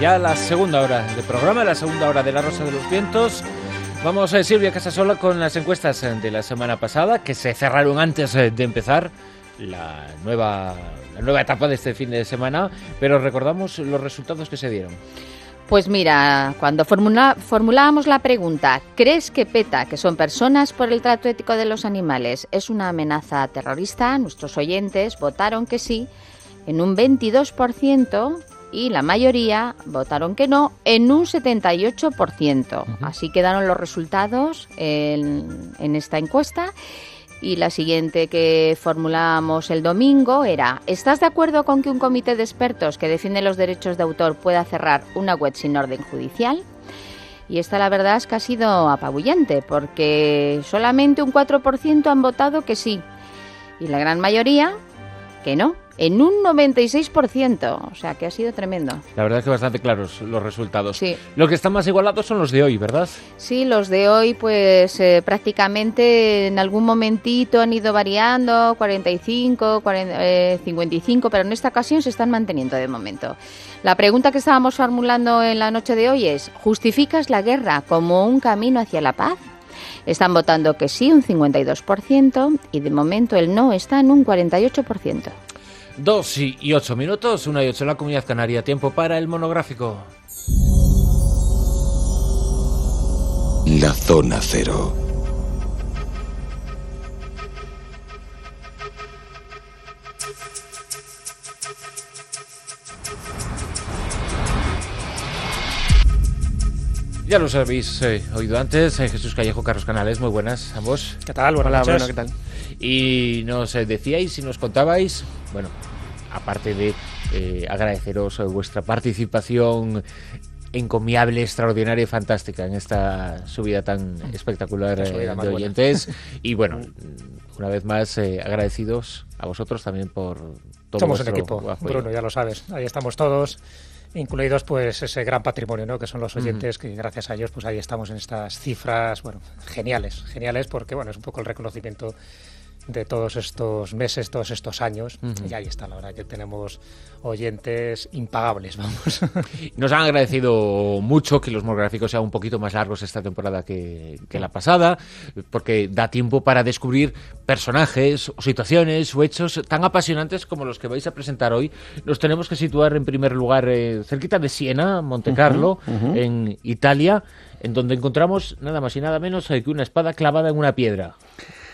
ya la segunda hora de programa, la segunda hora de La Rosa de los Vientos. Vamos a eh, Silvia Casasola con las encuestas eh, de la semana pasada, que se cerraron antes eh, de empezar la nueva, la nueva etapa de este fin de semana, pero recordamos los resultados que se dieron. Pues mira, cuando formulábamos la pregunta, ¿crees que PETA, que son personas por el trato ético de los animales, es una amenaza terrorista? Nuestros oyentes votaron que sí en un 22% y la mayoría votaron que no en un 78%. Así quedaron los resultados en, en esta encuesta. Y la siguiente que formulábamos el domingo era, ¿estás de acuerdo con que un comité de expertos que defiende los derechos de autor pueda cerrar una web sin orden judicial? Y esta la verdad es que ha sido apabullante, porque solamente un 4% han votado que sí, y la gran mayoría que no en un 96%. O sea, que ha sido tremendo. La verdad es que bastante claros los resultados. Sí. Lo que están más igualados son los de hoy, ¿verdad? Sí, los de hoy, pues eh, prácticamente en algún momentito han ido variando, 45, 55, pero en esta ocasión se están manteniendo de momento. La pregunta que estábamos formulando en la noche de hoy es, ¿justificas la guerra como un camino hacia la paz? Están votando que sí, un 52%, y de momento el no está en un 48%. Dos y ocho minutos, una y ocho en la Comunidad Canaria. Tiempo para el monográfico. La zona cero. Ya los habéis eh, oído antes, eh, Jesús Callejo, Carlos Canales, muy buenas ambos. ¿Qué tal? Buenas Hola, ¿qué tal? Y nos eh, decíais y nos contabais, bueno, aparte de agradeceros vuestra participación encomiable, extraordinaria y fantástica en esta subida tan espectacular de oyentes. Y bueno, una vez más agradecidos a vosotros también por todo Somos un equipo, Bruno, ya lo sabes. Ahí estamos todos incluidos pues ese gran patrimonio ¿no? que son los oyentes que gracias a ellos pues ahí estamos en estas cifras bueno geniales geniales porque bueno es un poco el reconocimiento de todos estos meses, todos estos años. Y ahí está, la verdad que tenemos oyentes impagables, vamos. Nos han agradecido mucho que los monográficos sean un poquito más largos esta temporada que, la pasada, porque da tiempo para descubrir personajes, o situaciones o hechos tan apasionantes como los que vais a presentar hoy. Nos tenemos que situar en primer lugar eh, cerquita de Siena, Monte Carlo, en Italia, en donde encontramos nada más y nada menos que una espada clavada en una piedra.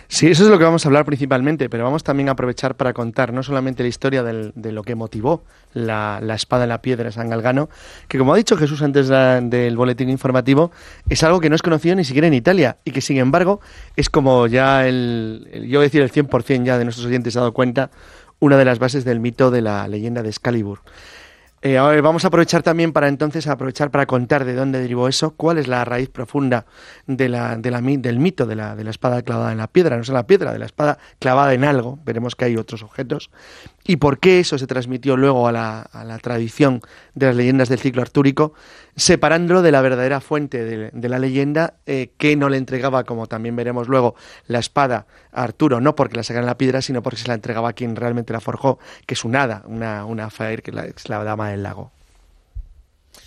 Sí, eso es lo que vamos a hablar principalmente, pero vamos también a aprovechar para contar no solamente la historia de lo que motivó la, espada en la piedra de San Galgano, que como ha dicho Jesús antes del boletín informativo, es algo que no es conocido ni siquiera en Italia y que sin embargo es como ya el, yo voy a decir el 100% ya de nuestros oyentes ha dado cuenta, una de las bases del mito de la leyenda de Excalibur. Eh, vamos a aprovechar también para entonces aprovechar para contar de dónde derivó eso, cuál es la raíz profunda de la, de la, del mito de la, de la espada clavada en la piedra, no es en la piedra, de la espada clavada en algo, veremos que hay otros objetos, y por qué eso se transmitió luego a la, a la tradición de las leyendas del ciclo artúrico, separándolo de la verdadera fuente de, la leyenda, eh, que no le entregaba, como también veremos luego, la espada a Arturo, no porque la sacara en la piedra, sino porque se la entregaba a quien realmente la forjó, que es un hada, una, una fair, que la dama del lago.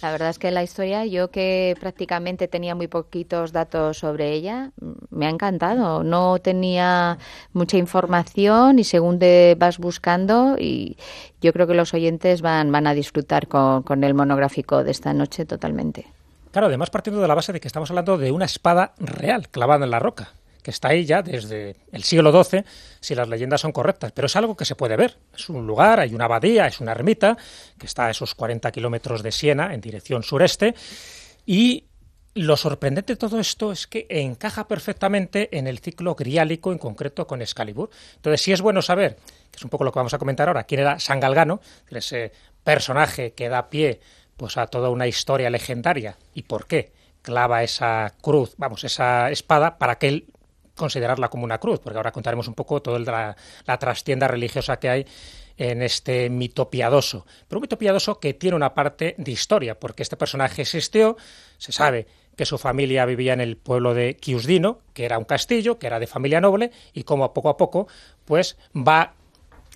La verdad es que la historia, yo que prácticamente tenía muy poquitos datos sobre ella, me ha encantado. No tenía mucha información y según te vas buscando, y yo creo que los oyentes van, van a disfrutar con, con el monográfico de esta noche totalmente. Claro, además partiendo de la base de que estamos hablando de una espada real clavada en la roca que está ahí ya desde el siglo XII, si las leyendas son correctas, pero es algo que se puede ver. Es un lugar, hay una abadía, es una ermita, que está a esos 40 kilómetros de Siena, en dirección sureste, y lo sorprendente de todo esto es que encaja perfectamente en el ciclo griálico, en concreto con Excalibur. Entonces, sí es bueno saber, que es un poco lo que vamos a comentar ahora, quién era San Galgano, ese personaje que da pie pues, a toda una historia legendaria y por qué clava esa cruz, vamos, esa espada para que él considerarla como una cruz, porque ahora contaremos un poco toda la, la trastienda religiosa que hay en este mito piadoso. Pero un mito piadoso que tiene una parte de historia, porque este personaje existió, se sabe que su familia vivía en el pueblo de Chiusdino, que era un castillo, que era de familia noble, y como poco a poco, pues va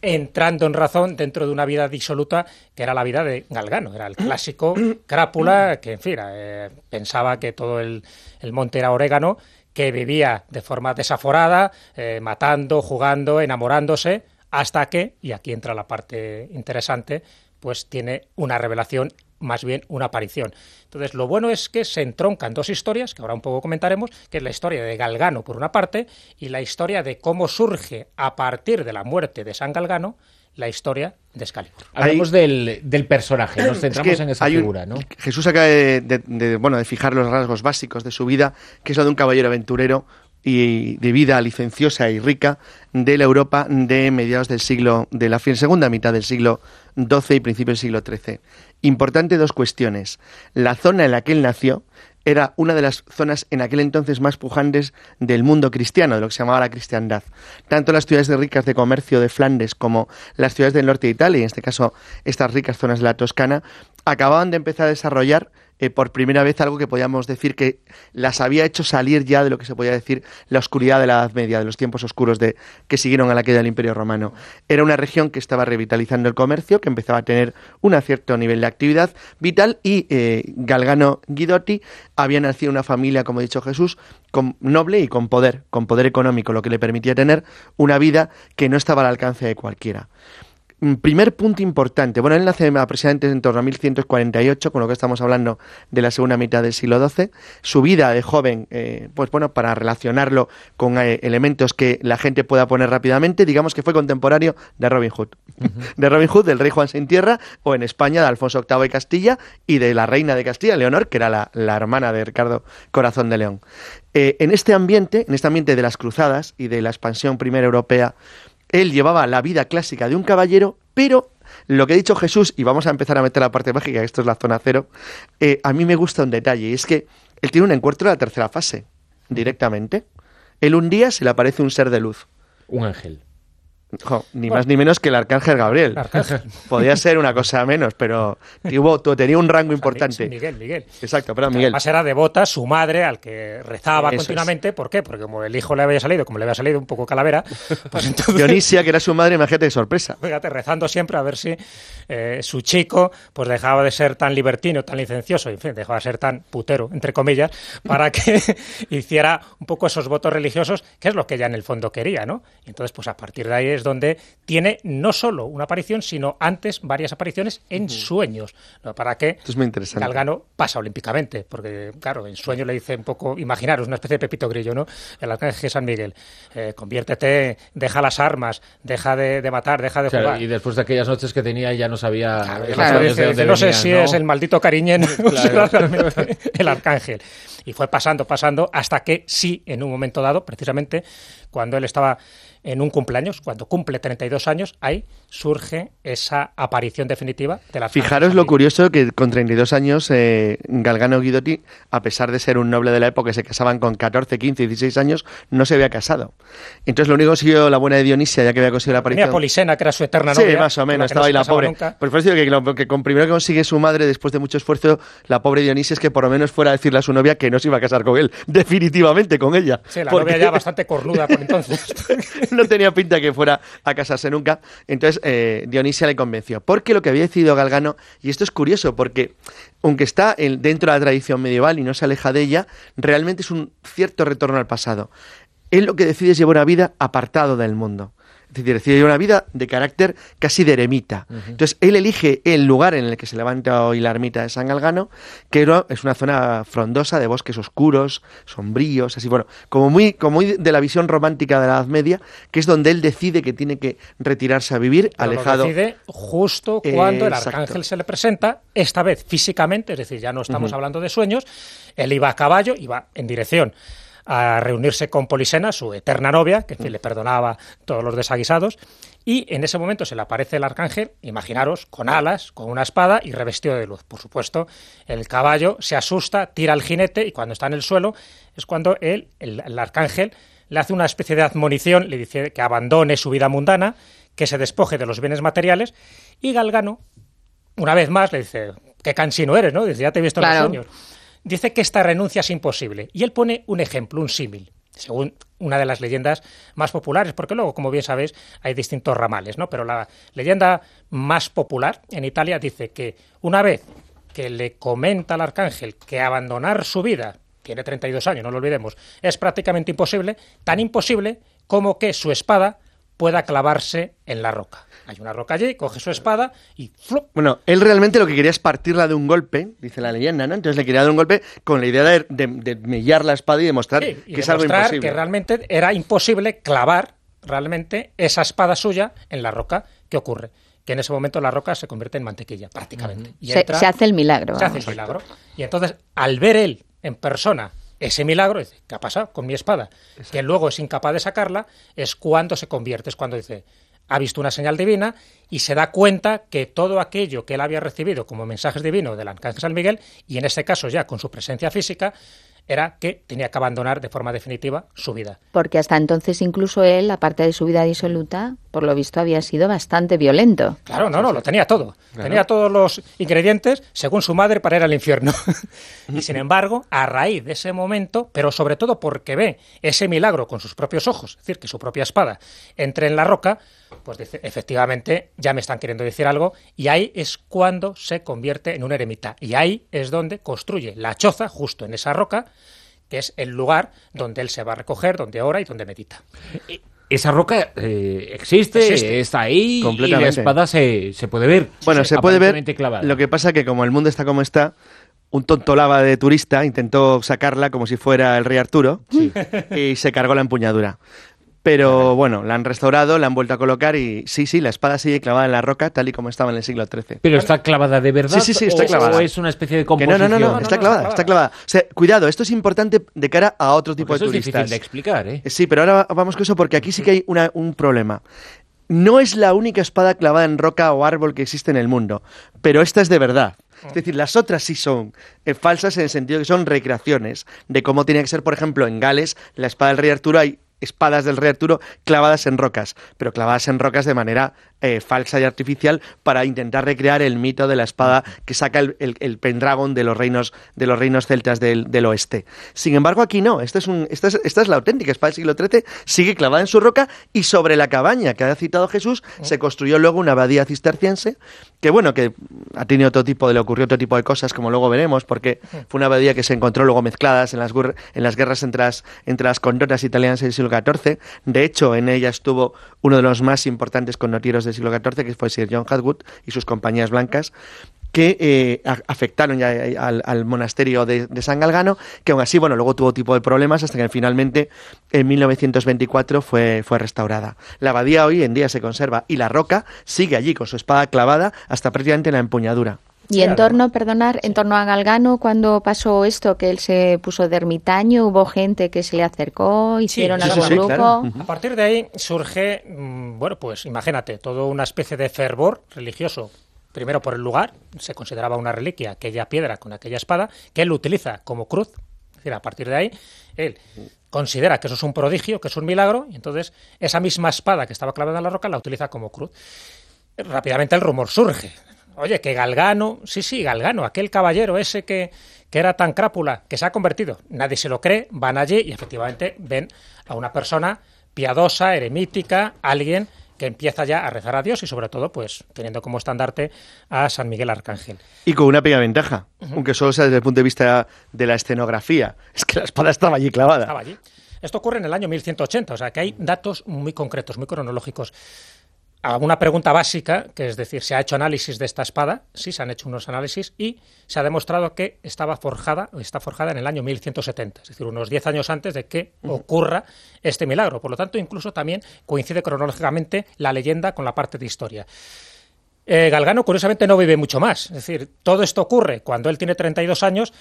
entrando en razón dentro de una vida disoluta que era la vida de Galgano. Era el clásico crápula que, en fin, eh, pensaba que todo el, monte era orégano, que vivía de forma desaforada, eh, matando, jugando, enamorándose, hasta que, y aquí entra la parte interesante, pues tiene una revelación más bien una aparición. Entonces, lo bueno es que se entroncan dos historias, que ahora un poco comentaremos, que es la historia de Galgano por una parte y la historia de cómo surge a partir de la muerte de San Galgano la historia de Excalibur. Hablemos del, personaje, nos centramos en esa figura, ¿no? Jesús acaba de, bueno, de fijar los rasgos básicos de su vida, que es lo de un caballero aventurero y de vida licenciosa y rica de la Europa de mediados del siglo, de la segunda mitad del siglo XII y principio del siglo XIII. Importante dos cuestiones. La zona en la que él nació era una de las zonas en aquel entonces más pujantes del mundo cristiano, de lo que se llamaba la cristiandad. Tanto las ciudades de ricas de comercio de Flandes como las ciudades del norte de Italia, y en este caso estas ricas zonas de la Toscana, acababan de empezar a desarrollar eh, por primera vez algo que podíamos decir que las había hecho salir ya de lo que se podía decir la oscuridad de la Edad Media, de los tiempos oscuros de, que siguieron a la queda del Imperio Romano. Era una región que estaba revitalizando el comercio, que empezaba a tener un cierto nivel de actividad vital y eh, Galgano Guidotti había nacido una familia, como ha dicho Jesús, con, noble y con poder, con poder económico, lo que le permitía tener una vida que no estaba al alcance de cualquiera. Primer punto importante. Bueno, él nace aproximadamente en torno a 1148, con lo que estamos hablando de la segunda mitad del siglo XII. Su vida de joven, eh, pues bueno, para relacionarlo con eh, elementos que la gente pueda poner rápidamente, digamos que fue contemporáneo de Robin Hood. De Robin Hood, del rey Juan Sin Tierra, o en España de Alfonso VIII de Castilla y de la reina de Castilla, Leonor, que era la, hermana de Ricardo Corazón de León. Eh, en este ambiente, en este ambiente de las cruzadas y de la expansión primera europea, él llevaba la vida clásica de un caballero, pero lo que ha dicho Jesús, y vamos a empezar a meter la parte mágica, esto es la zona cero, eh, a mí me gusta un detalle, y es que él tiene un encuentro de la tercera fase, directamente. Él un día se le aparece un ser de luz. Un ángel ni más ni menos que el arcángel Gabriel. Podía ser una cosa menos, pero tuvo, tenía un rango importante. Miguel, Miguel. Exacto, pero Miguel. Además era devota su madre, al que rezaba continuamente. ¿Por qué? Porque como el hijo le había salido, como le había salido un poco calavera, pues entonces... Dionisia, que era su madre, imagínate de sorpresa. Fíjate, rezando siempre a ver si eh, su chico pues dejaba de ser tan libertino, tan licencioso, en fin, dejaba de ser tan putero, entre comillas, para que hiciera un poco esos votos religiosos, que es lo que ella en el fondo quería, ¿no? Y entonces, pues a partir de ahí es donde tiene no solo una aparición, sino antes varias apariciones en sueños. ¿Para que Esto es muy interesante. Galgano pasa olímpicamente? Porque, claro, en sueño le dice un poco, imaginaros, una especie de Pepito Grillo, ¿no? El arcángel San Miguel, eh, conviértete, deja las armas, deja de, matar, deja de jugar. Y después de aquellas noches que tenía ya no sabía... no, sé si es el maldito Cariñen o realmente el arcángel. Y fue pasando, pasando, hasta que sí, en un momento dado, precisamente, cuando él estaba en un cumpleaños, cuando cumple 32 años, ahí surge esa aparición definitiva de la Fijaros lo curioso que con 32 años eh, Galgano Guidotti, a pesar de ser un noble de la época que se casaban con 14, 15, 16 años, no se había casado. Entonces lo único que consiguió la buena de Dionisia, ya que había conseguido la aparición... Tenía Polisena, que era su eterna novia. Sí, más o menos, estaba ahí la pobre. Por eso digo que, que con primero que consigue su madre, después de mucho esfuerzo, la pobre Dionisia es que por lo menos fuera a decirle a su novia que no se iba a casar con él, definitivamente con ella. Sí, la novia ya bastante cornuda por entonces. no tenía pinta que fuera a casarse nunca. Entonces eh, Dionisia le convenció. Porque lo que había decidido Galgano, y esto es curioso, porque aunque está dentro de la tradición medieval y no se aleja de ella, realmente es un cierto retorno al pasado. Él lo que decide es llevar una vida apartado del mundo. Decide una vida de carácter casi de eremita. Entonces, él elige el lugar en el que se levanta hoy la ermita de San Galgano, que es una zona frondosa de bosques oscuros, sombríos, así, bueno, como muy, como muy de la visión romántica de la Edad Media, que es donde él decide que tiene que retirarse a vivir, alejado. Lo decide justo cuando el arcángel se le presenta, esta vez físicamente, es decir, ya no estamos hablando de sueños, él iba a caballo, iba en dirección a reunirse con Polisena, su eterna novia, que le perdonaba todos los desaguisados, y en ese momento se le aparece el arcángel, imaginaros, con alas, con una espada y revestido de luz. Por supuesto, el caballo se asusta, tira al jinete y cuando está en el suelo es cuando él, el, arcángel le hace una especie de admonición, le dice que abandone su vida mundana, que se despoje de los bienes materiales y Galgano, una vez más, le dice, qué cansino eres, ¿no? Dice, ya te he visto en los sueños dice que esta renuncia es imposible. Y él pone un ejemplo, un símil. Según una de las leyendas más populares, porque luego, como bien sabéis, hay distintos ramales, ¿no? Pero la leyenda más popular en Italia dice que una vez que le comenta al arcángel que abandonar su vida, tiene 32 años, no lo olvidemos, es prácticamente imposible, tan imposible como que su espada pueda clavarse en la roca. Hay una roca allí, coge su espada y. Bueno, él realmente lo que quería es partirla de un golpe, dice la leyenda, ¿no? Entonces le quería dar un golpe con la idea de, de, de mellar la espada y demostrar Sí, y que es algo demostrar imposible. que realmente era imposible clavar realmente esa espada suya en la roca. ¿Qué ocurre? Que en ese momento la roca se convierte en mantequilla, prácticamente. Y Se, entra- se hace el milagro. se hace el milagro. Y entonces, al ver él en persona ese milagro, dice, ¿qué ha pasado con mi espada? Que luego es incapaz de sacarla, es cuando se convierte, es cuando dice, ha visto una señal divina y se da cuenta que todo aquello que él había recibido como mensajes divinos del arcángel San Miguel, y en este caso ya con su presencia física, era que tenía que abandonar de forma definitiva su vida. Porque hasta entonces incluso él, aparte de su vida disoluta, por lo visto había sido bastante violento. Claro, no, no, lo tenía todo. Tenía todos los ingredientes, según su madre, para ir al infierno. y sin embargo, a raíz de ese momento, pero sobre todo porque ve ese milagro con sus propios ojos, es decir, que su propia espada entre en la roca, pues dice, efectivamente, ya me están queriendo decir algo, y ahí es cuando se convierte en un eremita. Y ahí es donde construye la choza, justo en esa roca, que es el lugar donde él se va a recoger, donde ora y donde medita. Esa roca eh, existe, Existe. está ahí y la espada se, se puede ver. Bueno, se puede ver. clavada. Lo que pasa que como el mundo está como está, un tonto lava de turista intentó sacarla como si fuera el rey Arturo y se cargó la empuñadura. Pero bueno, la han restaurado, la han vuelto a colocar y sí, sí, la espada sigue clavada en la roca tal y como estaba en el siglo XIII. Pero está clavada de verdad. Sí, sí, sí, está o- clavada. O es una especie de composición. no, no, no, no, no, está clavada, está está clavada. O sea, cuidado, esto es importante de cara a otro tipo Porque eso de es difícil turistas. de explicar, ¿eh? Eh, Sí, pero ahora vamos con eso porque aquí sí que hay una- un problema. No es la única espada clavada en roca o árbol que existe en el mundo, pero esta es de verdad. Es decir, las otras sí son eh, falsas en el sentido que son recreaciones de cómo tenía que ser, por ejemplo, en Gales, la espada del rey Arturo, hay espadas del rey Arturo clavadas en rocas, pero clavadas en rocas de manera eh, falsa y artificial para intentar recrear el mito de la espada que saca el, el- el Pendragon de los reinos, de los reinos celtas del, del oeste. Sin embargo, aquí no, esta es, un, esta, es, esta es la auténtica espada del siglo XIII, sigue clavada en su roca y sobre la cabaña que ha citado Jesús se construyó luego una abadía cisterciense que bueno, que ha tenido otro tipo de, le ocurrió otro tipo de cosas como luego veremos, porque fue una abadía que se encontró luego mezcladas en las, en las guerras entre las, entre las condotas italianas del siglo XIV. De hecho, en ella estuvo uno de los más importantes condotieros siglo XIV, que fue Sir John Hadwood y sus compañías blancas que eh, afectaron ya eh, al, al monasterio de, de San Galgano, que aún así, bueno, luego tuvo tipo de problemas hasta que finalmente en 1924 fue, fue restaurada. La abadía hoy en día se conserva y la roca sigue allí con su espada clavada hasta prácticamente la empuñadura. Y en torno, perdonar, en torno a Galgano, cuando pasó esto, que él se puso de ermitaño, hubo gente que se le acercó, hicieron sí, algún sí, grupo. claro. A partir de ahí surge, mm, bueno, pues imagínate, toda una especie de fervor religioso. Primero por el lugar, se consideraba una reliquia aquella piedra con aquella espada, que él utiliza como cruz. Es decir, a partir de ahí, él considera que eso es un prodigio, que es un milagro, y entonces esa misma espada que estaba clavada en la roca la utiliza como cruz. Rápidamente el rumor surge. Oye, que Galgano, sí, sí, Galgano, aquel caballero ese que, que era tan crápula, que se ha convertido. Nadie se lo cree, van allí y efectivamente ven a una persona piadosa, eremítica, alguien que empieza ya a rezar a Dios y sobre todo, pues, teniendo como estandarte a San Miguel Arcángel. Y con una pequeña ventaja, aunque solo sea desde el punto de vista de la escenografía, es que la espada estaba allí clavada. Estaba allí. Esto ocurre en el año 1180, o sea que hay datos muy concretos, muy cronológicos. A una pregunta básica, que es decir, ¿se ha hecho análisis de esta espada? Sí, se han hecho unos análisis y se ha demostrado que estaba forjada, o está forjada en el año 1170, es decir, unos 10 años antes de que ocurra este milagro. Por lo tanto, incluso también coincide cronológicamente la leyenda con la parte de historia. Eh, Galgano, curiosamente, no vive mucho más. Es decir, todo esto ocurre cuando él tiene 32 años,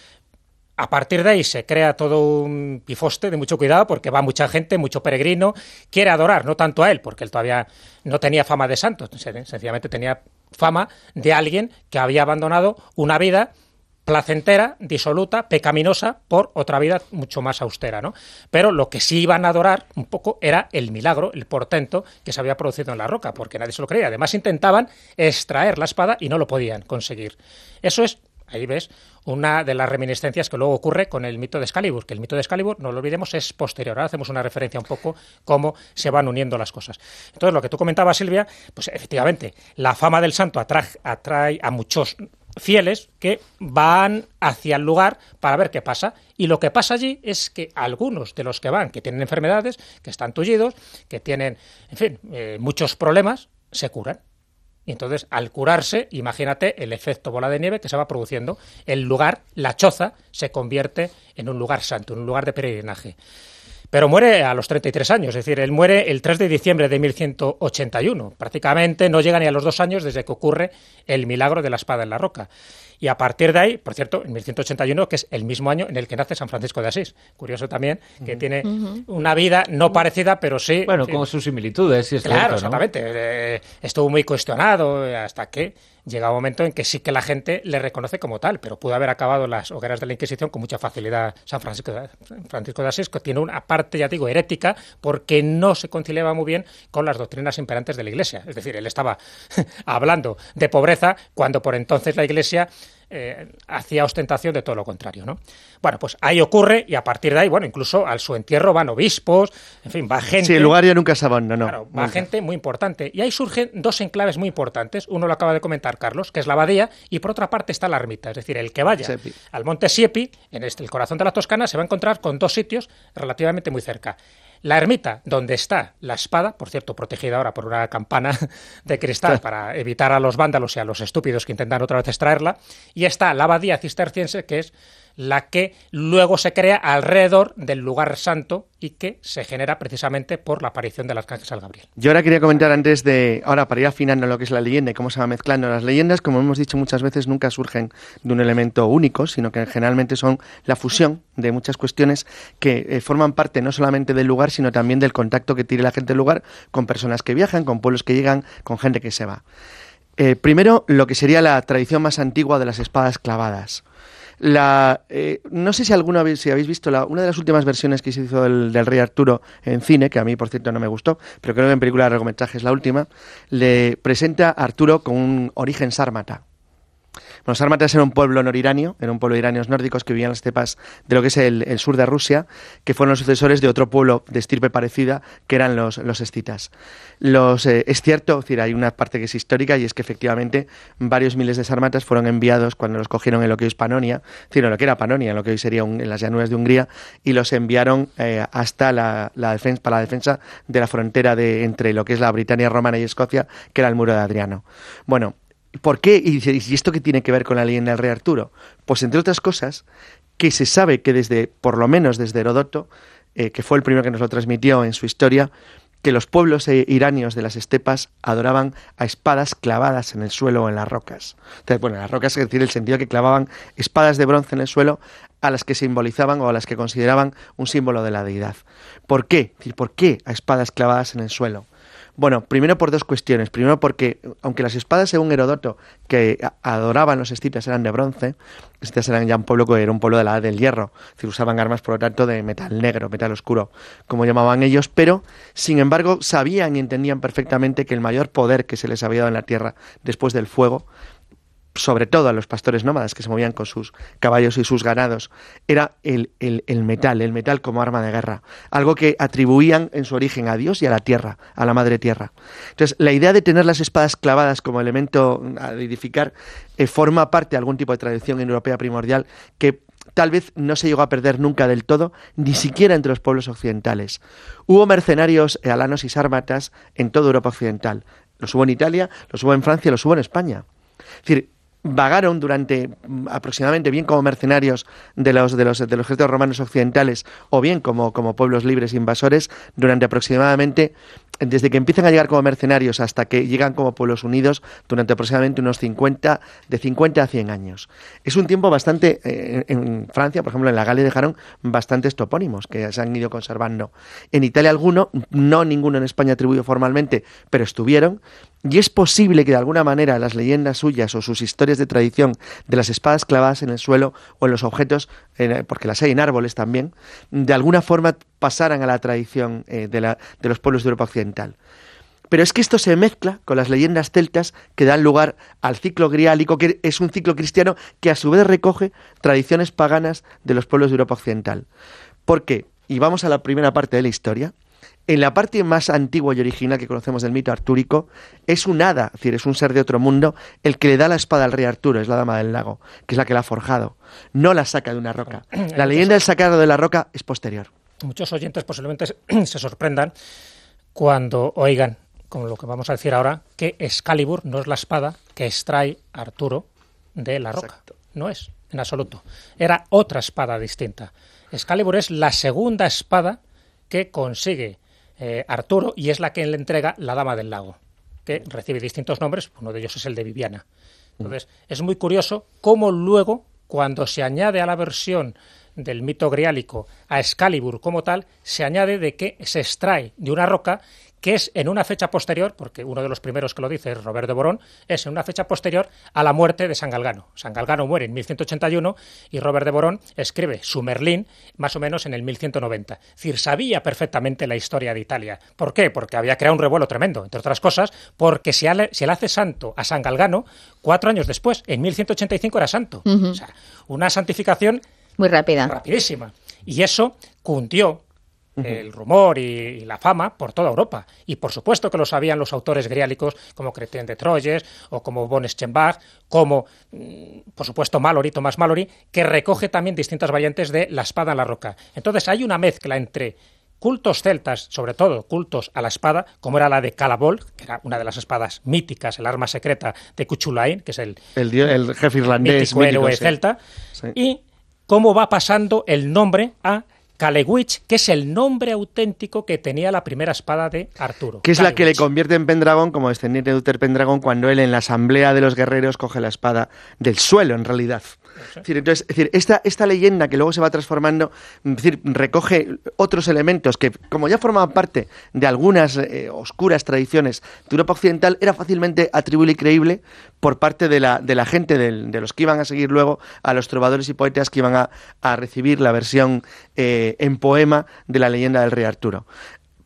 a partir de ahí se crea todo un pifoste de mucho cuidado porque va mucha gente, mucho peregrino, quiere adorar, no tanto a él, porque él todavía no tenía fama de santo, sen- sencillamente tenía fama de alguien que había abandonado una vida placentera, disoluta, pecaminosa, por otra vida mucho más austera, ¿no? Pero lo que sí iban a adorar un poco era el milagro, el portento que se había producido en la roca, porque nadie se lo creía. Además intentaban extraer la espada y no lo podían conseguir. Eso es ahí ves una de las reminiscencias que luego ocurre con el mito de Excalibur, que el mito de Excalibur, no lo olvidemos, es posterior. Ahora hacemos una referencia un poco cómo se van uniendo las cosas. Entonces, lo que tú comentabas, Silvia, pues efectivamente, la fama del santo atrae, a muchos fieles que van hacia el lugar para ver qué pasa. Y lo que pasa allí es que algunos de los que van, que tienen enfermedades, que están tullidos, que tienen, en fin, eh, muchos problemas, se curan. Y entonces, al curarse, imagínate el efecto bola de nieve que se va produciendo. El lugar, la choza, se convierte en un lugar santo, en un lugar de peregrinaje. Pero muere a los 33 años, es decir, él muere el 3 de diciembre de 1181. Prácticamente no llega ni a los dos años desde que ocurre el milagro de la espada en la roca. Y a partir de ahí, por cierto, en 1181, que es el mismo año en el que nace San Francisco de Asís. Curioso también, que tiene una vida no parecida, pero sí. Bueno, con sus similitudes, sí es Claro, exactamente. Eh, estuvo muy cuestionado hasta que llega un momento en que sí que la gente le reconoce como tal, pero pudo haber acabado las hogueras de la Inquisición con mucha facilidad San Francisco de, Francisco de Asís, que tiene una parte, ya digo, herética, porque no se conciliaba muy bien con las doctrinas imperantes de la Iglesia. Es decir, él estaba hablando de pobreza cuando por entonces la Iglesia eh, hacía ostentación de todo lo contrario, ¿no? Bueno, pues ahí ocurre y a partir de ahí, bueno, incluso al su entierro van obispos, en fin, va gente... Sí, el lugar ya nunca se abandonó. Claro, va gente muy importante. Y ahí surgen dos enclaves muy importantes. Uno lo acaba de comentar Carlos, que es la abadía, y por otra parte está la ermita. Es decir, el que vaya al monte Siepi, en este, el corazón de la Toscana, se va a encontrar con dos sitios relativamente muy cerca. La ermita, donde está la espada, por cierto, protegida ahora por una campana de cristal para evitar a los vándalos y a los estúpidos que intentan otra vez extraerla, y está la abadía cisterciense, que es la que luego se crea alrededor del lugar santo y que se genera precisamente por la aparición del arcángel San Gabriel. Yo ahora quería comentar antes de, ahora para ir afinando lo que es la leyenda y cómo se va mezclando las leyendas, como hemos dicho muchas veces, nunca surgen de un elemento único, sino que generalmente son la fusión de muchas cuestiones que eh, forman parte no solamente del lugar, sino también del contacto que tiene la gente del lugar con personas que viajan, con pueblos que llegan, con gente que se va. Eh, primero, lo que sería la tradición más antigua de las espadas clavadas. La, eh, no sé si alguna vez si habéis visto la, una de las últimas versiones que se hizo del, Rey Arturo en cine, que a mí por cierto no me gustó, pero creo que en película de largometraje es la última, le presenta a Arturo con un origen sármata. Bueno, Sármatas era un pueblo noriranio, era un pueblo de iranios nórdicos que vivían en las estepas de lo que es el, sur de Rusia, que fueron los sucesores de otro pueblo de estirpe parecida, que eran los, los escitas. Eh, es cierto, es decir, hay una parte que es histórica y es que efectivamente varios miles de sármatas fueron enviados cuando los cogieron en lo que hoy es Panonia, decir, en lo que era Panonia, en lo que hoy sería en las llanuras de Hungría, y los enviaron eh, hasta la, defensa, para la defensa de la frontera de, entre lo que es la Britania romana y Escocia, que era el muro de Adriano. Bueno, ¿Por qué? Y, y esto qué tiene que ver con la leyenda del rey Arturo? Pues entre otras cosas, que se sabe que desde, por lo menos desde Herodoto, eh, que fue el primero que nos lo transmitió en su historia, que los pueblos eh, iranios de las estepas adoraban a espadas clavadas en el suelo o en las rocas. Entonces, bueno, las rocas es decir el sentido que clavaban espadas de bronce en el suelo a las que simbolizaban o a las que consideraban un símbolo de la deidad. ¿Por qué? ¿Por qué a espadas clavadas en el suelo? Bueno, primero por dos cuestiones. Primero porque, aunque las espadas, según Herodoto, que adoraban los escitas eran de bronce, escitas eran ya un pueblo que era un pueblo de la edad del hierro, es decir, usaban armas, por lo tanto, de metal negro, metal oscuro, como llamaban ellos, pero, sin embargo, sabían y entendían perfectamente que el mayor poder que se les había dado en la tierra después del fuego sobre todo a los pastores nómadas que se movían con sus caballos y sus ganados, era el, el, metal, el metal como arma de guerra, algo que atribuían en su origen a Dios y a la tierra, a la madre tierra. Entonces, la idea de tener las espadas clavadas como elemento a edificar eh, forma parte de algún tipo de tradición europea primordial que tal vez no se llegó a perder nunca del todo, ni siquiera entre los pueblos occidentales. Hubo mercenarios alanos y sármatas en toda Europa occidental. Los hubo en Italia, los hubo en Francia, los hubo en España. Es decir, vagaron durante mm, aproximadamente bien como mercenarios de los de los de los ejércitos romanos occidentales o bien como, como pueblos libres invasores durante aproximadamente desde que empiezan a llegar como mercenarios hasta que llegan como pueblos unidos durante aproximadamente unos 50 de 50 a 100 años. Es un tiempo bastante eh, en Francia, por ejemplo, en la Galia dejaron bastantes topónimos que se han ido conservando. En Italia alguno, no ninguno en España atribuido formalmente, pero estuvieron y es posible que de alguna manera las leyendas suyas o sus historias de tradición de las espadas clavadas en el suelo o en los objetos, porque las hay en árboles también, de alguna forma pasaran a la tradición eh, de, la, de los pueblos de Europa Occidental. Pero es que esto se mezcla con las leyendas celtas que dan lugar al ciclo griálico, que es un ciclo cristiano que a su vez recoge tradiciones paganas de los pueblos de Europa Occidental. ¿Por qué? Y vamos a la primera parte de la historia. En la parte más antigua y original que conocemos del mito artúrico, es un hada, es decir, es un ser de otro mundo, el que le da la espada al rey Arturo, es la dama del lago, que es la que la ha forjado. No la saca de una roca. La leyenda del sacado de la roca es posterior. Muchos oyentes posiblemente se sorprendan cuando oigan, como lo que vamos a decir ahora, que Excalibur no es la espada que extrae Arturo de la roca. No es, en absoluto. Era otra espada distinta. Excalibur es la segunda espada que consigue eh, Arturo y es la que le entrega la Dama del Lago, que recibe distintos nombres, uno de ellos es el de Viviana. Entonces, es muy curioso cómo luego, cuando se añade a la versión del mito griálico a Excalibur como tal, se añade de que se extrae de una roca que es en una fecha posterior, porque uno de los primeros que lo dice es Robert de Borón, es en una fecha posterior a la muerte de San Galgano. San Galgano muere en 1181 y Robert de Borón escribe su Merlín más o menos en el 1190. Es decir, sabía perfectamente la historia de Italia. ¿Por qué? Porque había creado un revuelo tremendo, entre otras cosas, porque se le, hace santo a San Galgano cuatro años después, en 1185 era santo. O sea, una santificación muy rápida. Rapidísima. Y eso cundió el rumor y, la fama por toda Europa. Y por supuesto que lo sabían los autores griálicos como Cretien de Troyes o como Von Eschenbach, como mm, por supuesto Mallory, Tomás Mallory, que recoge también distintas variantes de la espada en la roca. Entonces hay una mezcla entre cultos celtas, sobre todo cultos a la espada, como era la de Calabol, que era una de las espadas míticas, el arma secreta de Cuchulain, que es el, el, jefe irlandés mítico, héroe celta, y cómo va pasando el nombre a Kalewich, que es el nombre auténtico que tenía la primera espada de Arturo. Que es la que le convierte en Pendragón como descendiente de Uther Pendragón cuando él en la asamblea de los guerreros coge la espada del suelo, en realidad. Entonces, decir, esta, esta leyenda que luego se va transformando, es decir, recoge otros elementos que, como ya formaban parte de algunas eh, oscuras tradiciones de Europa Occidental, era fácilmente atribuible y creíble por parte de la, de la gente, de, los que iban a seguir luego a los trovadores y poetas que iban a, a recibir la versión eh, en poema de la leyenda del rey Arturo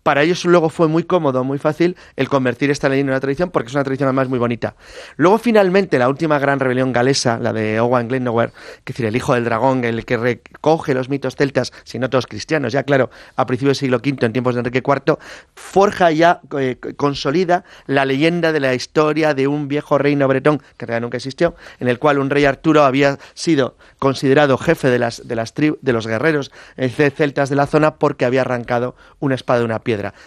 para ellos luego fue muy cómodo, muy fácil el convertir esta leyenda en una tradición porque es una tradición además muy bonita. Luego finalmente la última gran rebelión galesa, la de Owen Glendower, que es decir, el hijo del dragón, el que recoge los mitos celtas, si no todos cristianos, ya claro, a principios del siglo V, en tiempos de Enrique IV, forja ya, eh, consolida la leyenda de la historia de un viejo reino bretón, que en realidad nunca existió, en el cual un rey Arturo había sido considerado jefe de, las, de, de los guerreros eh, celtas de la zona porque había arrancado una espada de una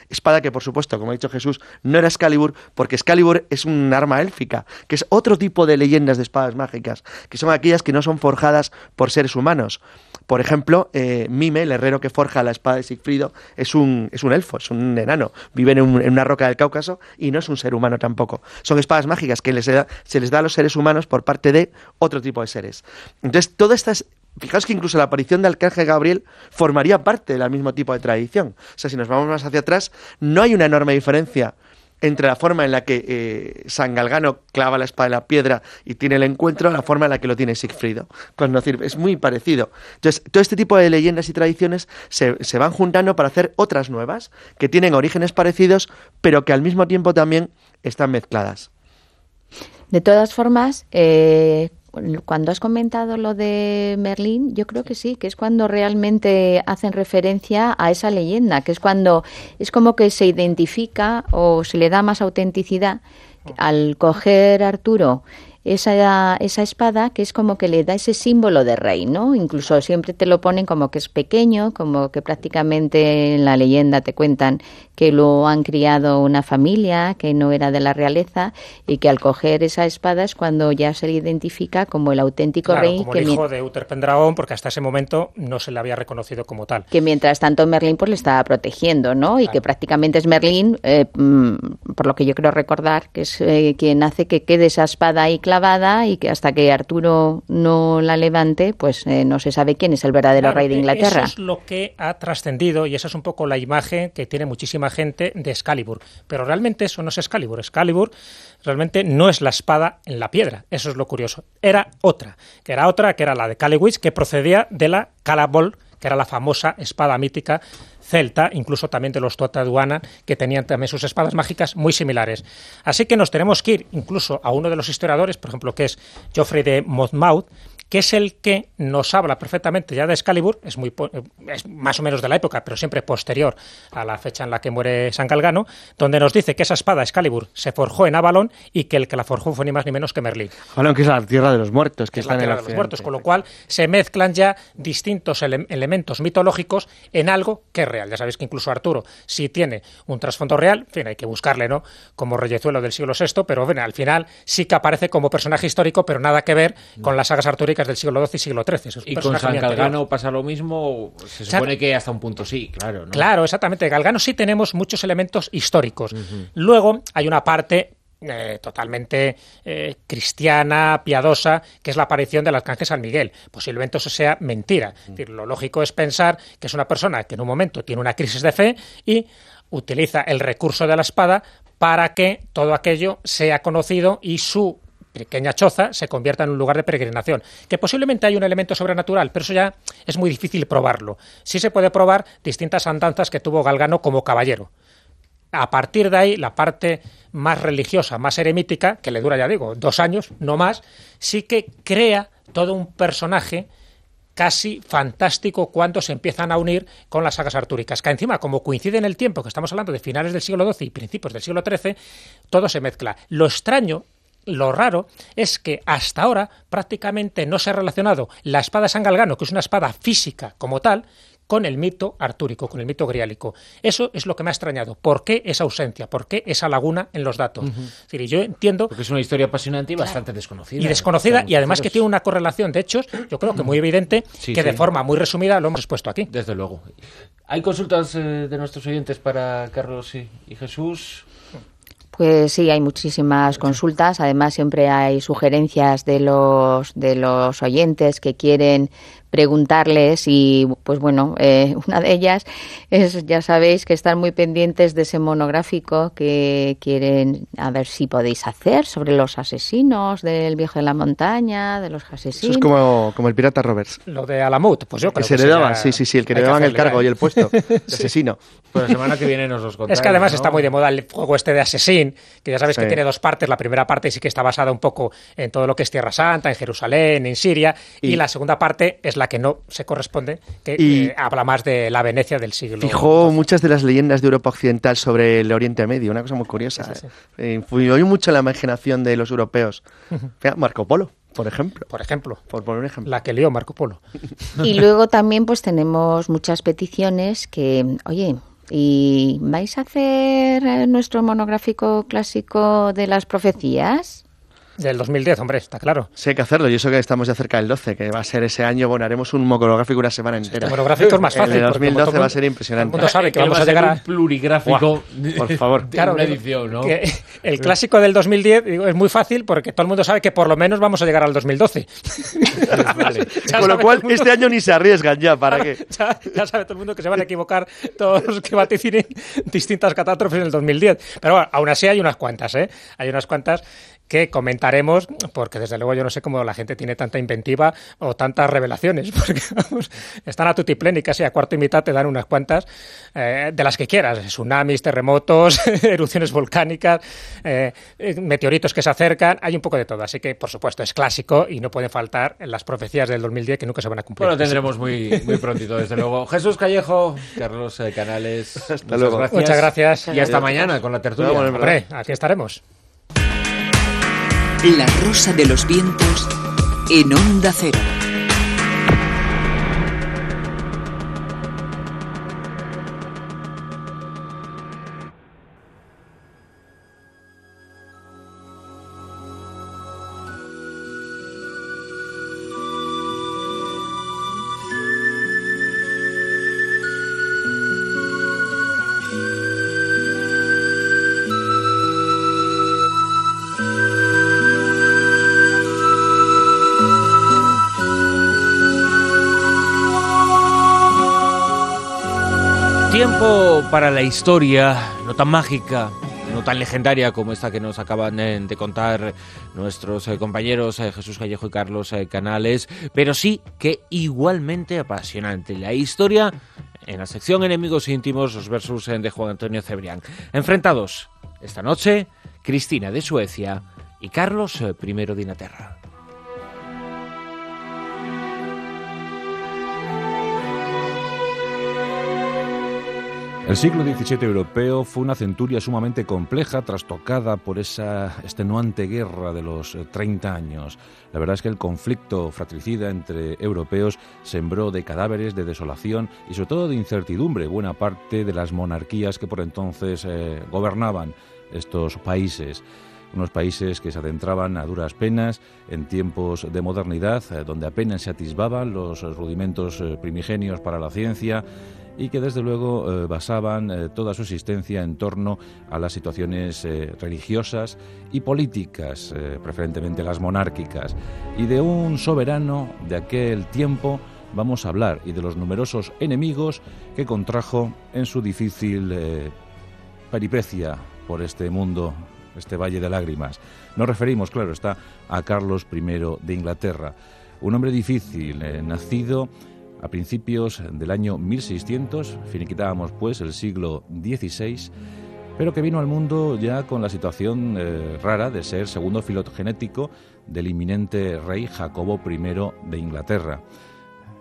Espada que, por supuesto, como ha dicho Jesús, no era Excalibur, porque Excalibur es un arma élfica, que es otro tipo de leyendas de espadas mágicas, que son aquellas que no son forjadas por seres humanos. Por ejemplo, eh, Mime, el herrero que forja la espada de Sigfrido, es un, es un elfo, es un enano. Vive en, una roca del Cáucaso y no es un ser humano tampoco. Son espadas mágicas que se les da a los seres humanos por parte de otro tipo de seres. Entonces, todas estas Fijaos que incluso la aparición de Arcángel Gabriel formaría parte del mismo tipo de tradición. O sea, si nos vamos más hacia atrás, no hay una enorme diferencia entre la forma en la que eh, San Galgano clava la espada en la piedra y tiene el encuentro, la forma en la que lo tiene Sigfrido. es muy parecido. Entonces, todo este tipo de leyendas y tradiciones se, van juntando para hacer otras nuevas, que tienen orígenes parecidos, pero que al mismo tiempo también están mezcladas. De todas formas, eh, cuando has comentado lo de Merlín, yo creo que sí, que es cuando realmente hacen referencia a esa leyenda, que es cuando es como que se identifica o se le da más autenticidad al coger Arturo esa, esa espada que es como que le da ese símbolo de rey, ¿no? Incluso siempre te lo ponen como que es pequeño, como que prácticamente en la leyenda te cuentan que lo han criado una familia que no era de la realeza y que al coger esa espada es cuando ya se le identifica como el auténtico rey. Como el hijo de Uther Pendragón, porque hasta ese momento no se le había reconocido como tal. Que mientras tanto Merlín pues le estaba protegiendo, ¿no? Y que prácticamente es Merlín, eh, mm, por lo que yo quiero recordar, que es eh, quien hace que quede esa espada ahí clavada y que hasta que Arturo no la levante, pues eh, no se sabe quién es el verdadero rey de Inglaterra. Eso es lo que ha trascendido y esa es un poco la imagen que tiene muchísima gente de Excalibur. Pero realmente eso no es Excalibur. Excalibur realmente no es la espada en la piedra. Eso es lo curioso. Era otra, que era otra, que era la de Caliwich, que procedía de la Calabol que era la famosa espada mítica celta, incluso también de los Tuataduana, que tenían también sus espadas mágicas muy similares. Así que nos tenemos que ir incluso a uno de los historiadores, por ejemplo, que es Geoffrey de Monmouth, que es el que nos habla perfectamente ya de Excalibur, es, muy, es más o menos de la época, pero siempre posterior a la fecha en la que muere San Galgano, donde nos dice que esa espada Excalibur se forjó en Avalon y que el que la forjó fue ni más ni menos que Merlín. Avalon, que es la tierra de los muertos, que, está en el de los muertos, con lo cual se mezclan ya distintos elementos mitológicos en algo que es real. Ya sabéis que incluso Arturo, si tiene un trasfondo real, en fin, hay que buscarle, ¿no? Como reyezuelo del siglo VI, pero bueno, al final sí que aparece como personaje histórico, pero nada que ver con las sagas artúricas del siglo XII y siglo XIII. y con San Galgano pasa lo mismo, se supone que hasta un punto sí, claro. ¿no? Claro, exactamente. Galgano sí tenemos muchos elementos históricos. Luego hay una parte eh, totalmente eh, cristiana, piadosa, que es la aparición del arcángel San Miguel. Posiblemente eso sea mentira. lo lógico es pensar que es una persona que en un momento tiene una crisis de fe y utiliza el recurso de la espada para que todo aquello sea conocido y su pequeña choza se convierta en un lugar de peregrinación. Que posiblemente hay un elemento sobrenatural, pero eso ya es muy difícil probarlo. Sí se puede probar distintas andanzas que tuvo Galgano como caballero. A partir de ahí, la parte más religiosa, más eremítica, que le dura, ya digo, dos años, no más, sí que crea todo un personaje casi fantástico cuando se empiezan a unir con las sagas artúricas, que encima, como coincide en el tiempo, que estamos hablando de finales del siglo XII y principios del siglo XIII, todo se mezcla. Lo extraño lo raro es que hasta ahora prácticamente no se ha relacionado la espada de San Galgano, que es una espada física como tal, con el mito artúrico, con el mito griálico. Eso es lo que me ha extrañado. ¿Por qué esa ausencia? ¿Por qué esa laguna en los datos? yo entiendo... Porque es una historia apasionante y bastante desconocida. Y desconocida, y además que tiene una correlación de hechos, yo creo que muy evidente, que de forma muy resumida lo hemos expuesto aquí. Desde luego. ¿Hay consultas eh, de nuestros oyentes para Carlos y Jesús? Pues sí, hay muchísimas consultas. Además, siempre hay sugerencias de los, de los oyentes que quieren preguntarles y pues bueno, eh, una de ellas es, ya sabéis, que están muy pendientes de ese monográfico que quieren a ver si podéis hacer sobre los asesinos del viejo de la montaña, de los asesinos. Eso es como, como el pirata Roberts. Lo de Alamut, pues yo creo que, se heredaban, sí, sí, sí, el que le daban el cargo y el puesto de asesino. Pues la semana que viene nos los Es que además está muy de moda el juego este de Asesín, que ya sabéis que tiene dos partes. La primera parte sí que está basada un poco en todo lo que es Tierra Santa, en Jerusalén, en Siria, y la segunda parte es la que no se corresponde, que eh, habla más de la Venecia del siglo. Fijó muchas de las leyendas de Europa Occidental sobre el Oriente Medio, una cosa muy curiosa. ¿eh? Influyó mucho la imaginación de los europeos. Marco Polo. Por ejemplo. Por ejemplo. Por poner un ejemplo. La que lió Marco Polo. Y luego también pues tenemos muchas peticiones que, oye, ¿y vais a hacer eh, nuestro monográfico clásico de las profecías? Del 2010, hombre, está claro. Sí, hay que hacerlo. Y eso que estamos ya cerca del 12, que va a ser ese año. Bueno, haremos un monográfico una semana entera. el monográfico es más fácil. El 2012 va a ser impresionante. Todo el mundo sabe que vamos a llegar a. Un plurigráfico. por favor. claro, una edición, ¿no? el clásico del 2010 es muy fácil porque todo el mundo sabe que por lo menos vamos a llegar al 2012. vale. Con lo cual, este año ni se arriesgan ya. ¿Para qué? Ya, sabe todo el mundo que se van a equivocar todos los que vaticinen distintas catástrofes en el 2010. Pero bueno, aún así hay unas cuantas, ¿eh? Hay unas cuantas que comentaremos, porque desde luego yo no sé cómo la gente tiene tanta inventiva o tantas revelaciones, porque están a tutiplén y casi a cuarto y mitad te dan unas cuantas eh, de las que quieras, tsunamis, terremotos, erupciones volcánicas, eh, meteoritos que se acercan, hay un poco de todo, así que por supuesto es clásico y no pueden faltar las profecías del 2010 que nunca se van a cumplir. Bueno, lo tendremos muy, muy prontito, desde luego. Jesús Callejo, Carlos eh, Canales, hasta luego. Gracias. Muchas gracias. Y hasta mañana con la tertulia. Hombre, aquí estaremos. La Rosa de los Vientos en Onda Cero. Para la historia, no tan mágica, no tan legendaria como esta que nos acaban de contar nuestros compañeros Jesús Callejo y Carlos Canales, pero sí que igualmente apasionante. La historia en la sección Enemigos íntimos, los versos de Juan Antonio Cebrián. Enfrentados esta noche, Cristina de Suecia y Carlos I de Inglaterra. El siglo XVII europeo fue una centuria sumamente compleja, trastocada por esa extenuante guerra de los 30 eh, años. La verdad es que el conflicto fratricida entre europeos sembró de cadáveres, de desolación y sobre todo de incertidumbre buena parte de las monarquías que por entonces eh, gobernaban estos países unos países que se adentraban a duras penas en tiempos de modernidad, eh, donde apenas se atisbaban los rudimentos primigenios para la ciencia y que desde luego eh, basaban eh, toda su existencia en torno a las situaciones eh, religiosas y políticas, preferentemente las monárquicas. Y de un soberano de aquel tiempo vamos a hablar y de los numerosos enemigos que contrajo en su difícil peripecia por este mundo este valle de lágrimas. Nos referimos, claro está, a Carlos I de Inglaterra, un hombre difícil, nacido a principios del año 1600, finiquitábamos pues el siglo XVI, pero que vino al mundo ya con la situación eh, rara de ser segundo filogenético del inminente rey Jacobo I de Inglaterra.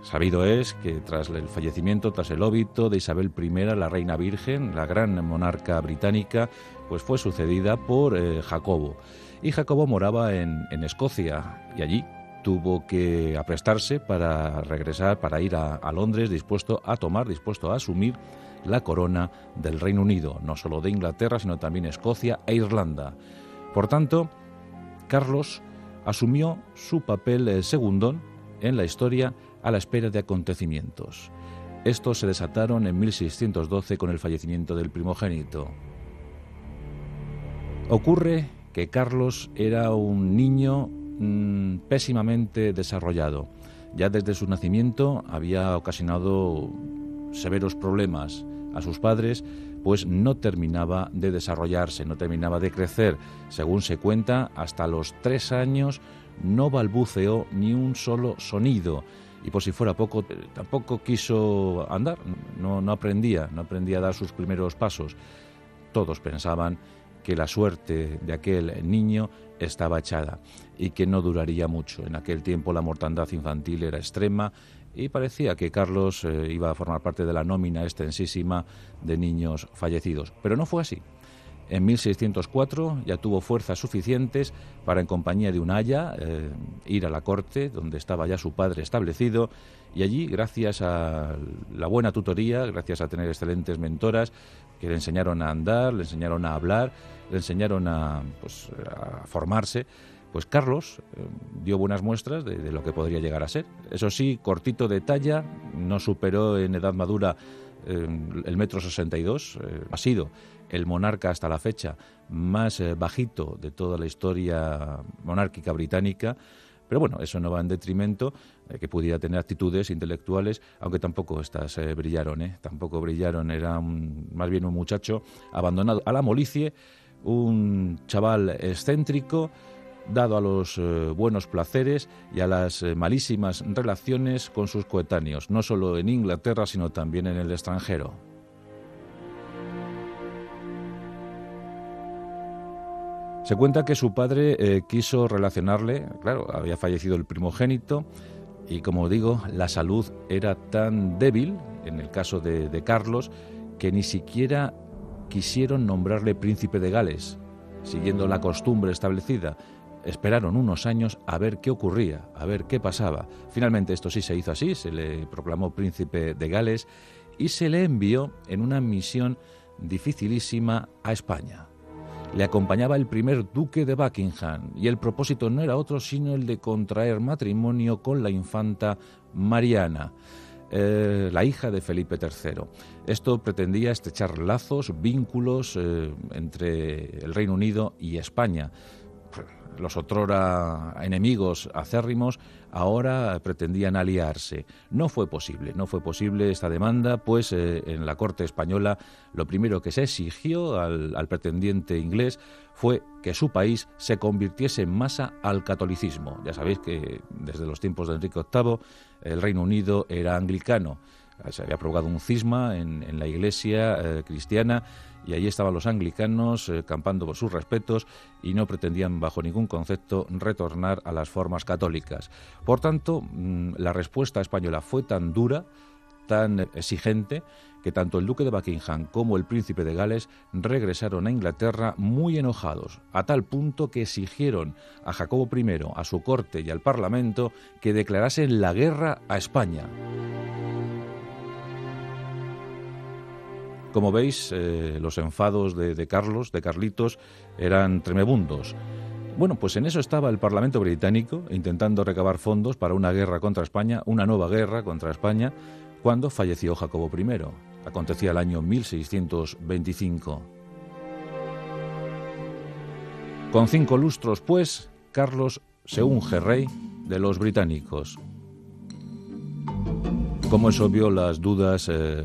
Sabido es que tras el fallecimiento, tras el óbito de Isabel I, la reina virgen, la gran monarca británica, pues fue sucedida por eh, Jacobo. Y Jacobo moraba en, en Escocia y allí tuvo que aprestarse para regresar, para ir a, Londres, dispuesto a tomar, dispuesto a asumir la corona del Reino Unido, no solo de Inglaterra, sino también Escocia e Irlanda. Por tanto, Carlos asumió su papel eh, segundón en la historia a la espera de acontecimientos. Estos se desataron en 1612 con el fallecimiento del primogénito. Ocurre que Carlos era un niño Mm, pésimamente desarrollado. Ya desde su nacimiento había ocasionado severos problemas a sus padres, pues no terminaba de desarrollarse, no terminaba de crecer. Según se cuenta, hasta los tres años no balbuceó ni un solo sonido. Y por si fuera poco, tampoco quiso andar, no, no aprendía, no aprendía a dar sus primeros pasos. Todos pensaban que la suerte de aquel niño estaba echada y que no duraría mucho. En aquel tiempo la mortandad infantil era extrema y parecía que Carlos eh, iba a formar parte de la nómina extensísima de niños fallecidos. Pero no fue así. En 1604 ya tuvo fuerzas suficientes para, en compañía de un haya, eh, ir a la corte, donde estaba ya su padre establecido, y allí, gracias a la buena tutoría, gracias a tener excelentes mentoras que le enseñaron a andar, le enseñaron a hablar, le enseñaron a, pues, a formarse, pues Carlos eh, dio buenas muestras de, lo que podría llegar a ser. Eso sí, cortito de talla, no superó en edad madura eh, el metro 62, eh, ha sido el monarca hasta la fecha más bajito de toda la historia monárquica británica. Pero bueno, eso no va en detrimento de que pudiera tener actitudes intelectuales, aunque tampoco estas brillaron, ¿eh? tampoco brillaron. Era más bien un muchacho abandonado a la molicie un chaval excéntrico, dado a los eh, buenos placeres y a las eh, malísimas relaciones con sus coetáneos, no solo en Inglaterra, sino también en el extranjero. Se cuenta que su padre eh, quiso relacionarle, claro, había fallecido el primogénito, y como digo, la salud era tan débil, en el caso de Carlos, que ni siquiera quisieron nombrarle príncipe de Gales, siguiendo la costumbre establecida. Esperaron unos años a ver qué ocurría, a ver qué pasaba. Finalmente esto sí se hizo así, se le proclamó príncipe de Gales y se le envió en una misión dificilísima a España. Le acompañaba el primer duque de Buckingham y el propósito no era otro sino el de contraer matrimonio con la infanta Mariana. Eh, la hija de Felipe III. Esto pretendía estrechar lazos, vínculos eh, entre el Reino Unido y España. Los otrora enemigos acérrimos ahora pretendían aliarse. No fue posible, no fue posible esta demanda, pues eh, en la Corte española lo primero que se exigió al, pretendiente inglés fue que su país se convirtiese en masa al catolicismo. Ya sabéis que desde los tiempos de Enrique VIII el Reino Unido era anglicano. Se había provocado un cisma en, la iglesia eh, cristiana y allí estaban los anglicanos eh, campando por sus respetos y no pretendían bajo ningún concepto retornar a las formas católicas. Por tanto, mm, la respuesta española fue tan dura, tan exigente, que tanto el duque de Buckingham como el príncipe de Gales regresaron a Inglaterra muy enojados, a tal punto que exigieron a Jacobo I, a su corte y al Parlamento que declarasen la guerra a España. Como veis, eh, los enfados de, Carlos, de Carlitos, eran tremebundos. Bueno, pues en eso estaba el Parlamento británico, intentando recabar fondos para una guerra contra España, una nueva guerra contra España, cuando falleció Jacobo I. Acontecía el año 1625. Con cinco lustros, pues, Carlos se unge rey de los británicos. Como es obvio, las dudas eh,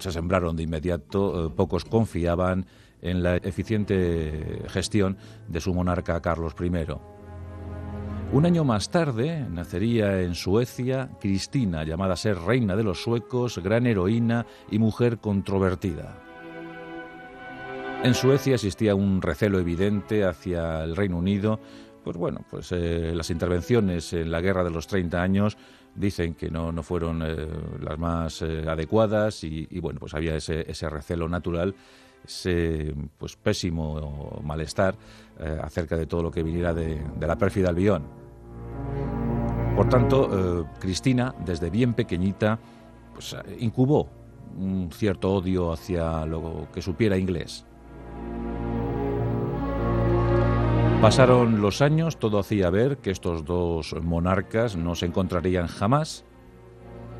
se sembraron de inmediato, eh, pocos confiaban en la eficiente gestión de su monarca Carlos I. Un año más tarde nacería en Suecia Cristina, llamada a ser reina de los suecos, gran heroína y mujer controvertida. En Suecia existía un recelo evidente hacia el Reino Unido, pues bueno, pues eh, las intervenciones en la guerra de los 30 años dicen que no, no fueron eh, las más eh, adecuadas y, bueno, pues había ese, ese recelo natural ese pues pésimo malestar acerca de todo lo que viniera de, de la pérfida Albión. Por tanto, eh, Cristina, desde bien pequeñita, pues, eh, incubó un cierto odio hacia lo que supiera inglés. Pasaron los años, todo hacía ver que estos dos monarcas no se encontrarían jamás,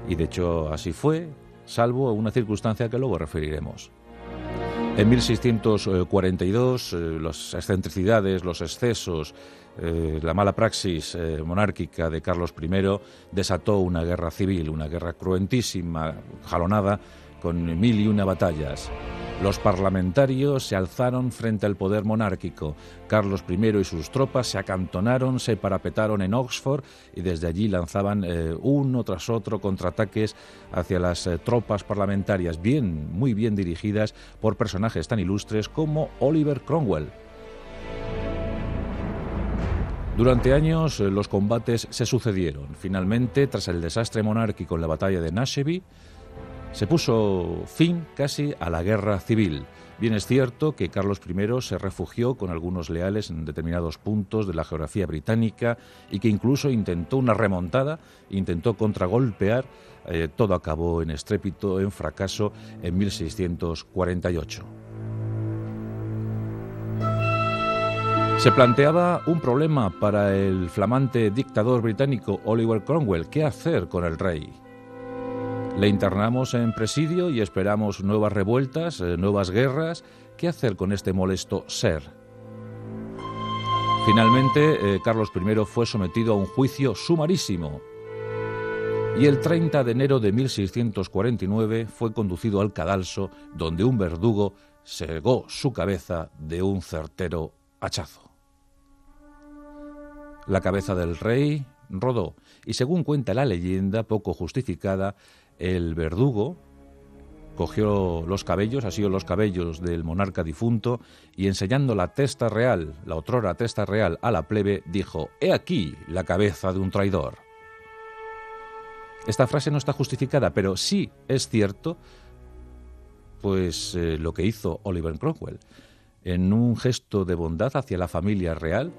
y de hecho así fue, salvo una circunstancia que luego referiremos. En 1642, eh, las excentricidades, los excesos, eh, la mala praxis eh, monárquica de Carlos I desató una guerra civil, una guerra cruentísima, jalonada con mil y una batallas. Los parlamentarios se alzaron frente al poder monárquico. Carlos I y sus tropas se acantonaron, se parapetaron en Oxford y desde allí lanzaban eh, uno tras otro contraataques hacia las eh, tropas parlamentarias, bien, muy bien dirigidas por personajes tan ilustres como Oliver Cromwell. Durante años eh, los combates se sucedieron. Finalmente, tras el desastre monárquico en la batalla de Nashville, se puso fin casi a la guerra civil. Bien es cierto que Carlos I se refugió con algunos leales en determinados puntos de la geografía británica y que incluso intentó una remontada, intentó contragolpear, eh, todo acabó en estrépito, en fracaso en 1648. Se planteaba un problema para el flamante dictador británico Oliver Cromwell, ¿qué hacer con el rey? Le internamos en presidio y esperamos nuevas revueltas, eh, nuevas guerras. ¿Qué hacer con este molesto ser? Finalmente, eh, Carlos I fue sometido a un juicio sumarísimo y el 30 de enero de 1649 fue conducido al cadalso donde un verdugo cegó su cabeza de un certero hachazo. La cabeza del rey rodó y según cuenta la leyenda poco justificada, el verdugo cogió los cabellos, así los cabellos del monarca difunto, y enseñando la testa real, la otrora testa real a la plebe, dijo, He aquí la cabeza de un traidor. Esta frase no está justificada, pero sí es cierto, pues eh, lo que hizo Oliver Cromwell. En un gesto de bondad hacia la familia real,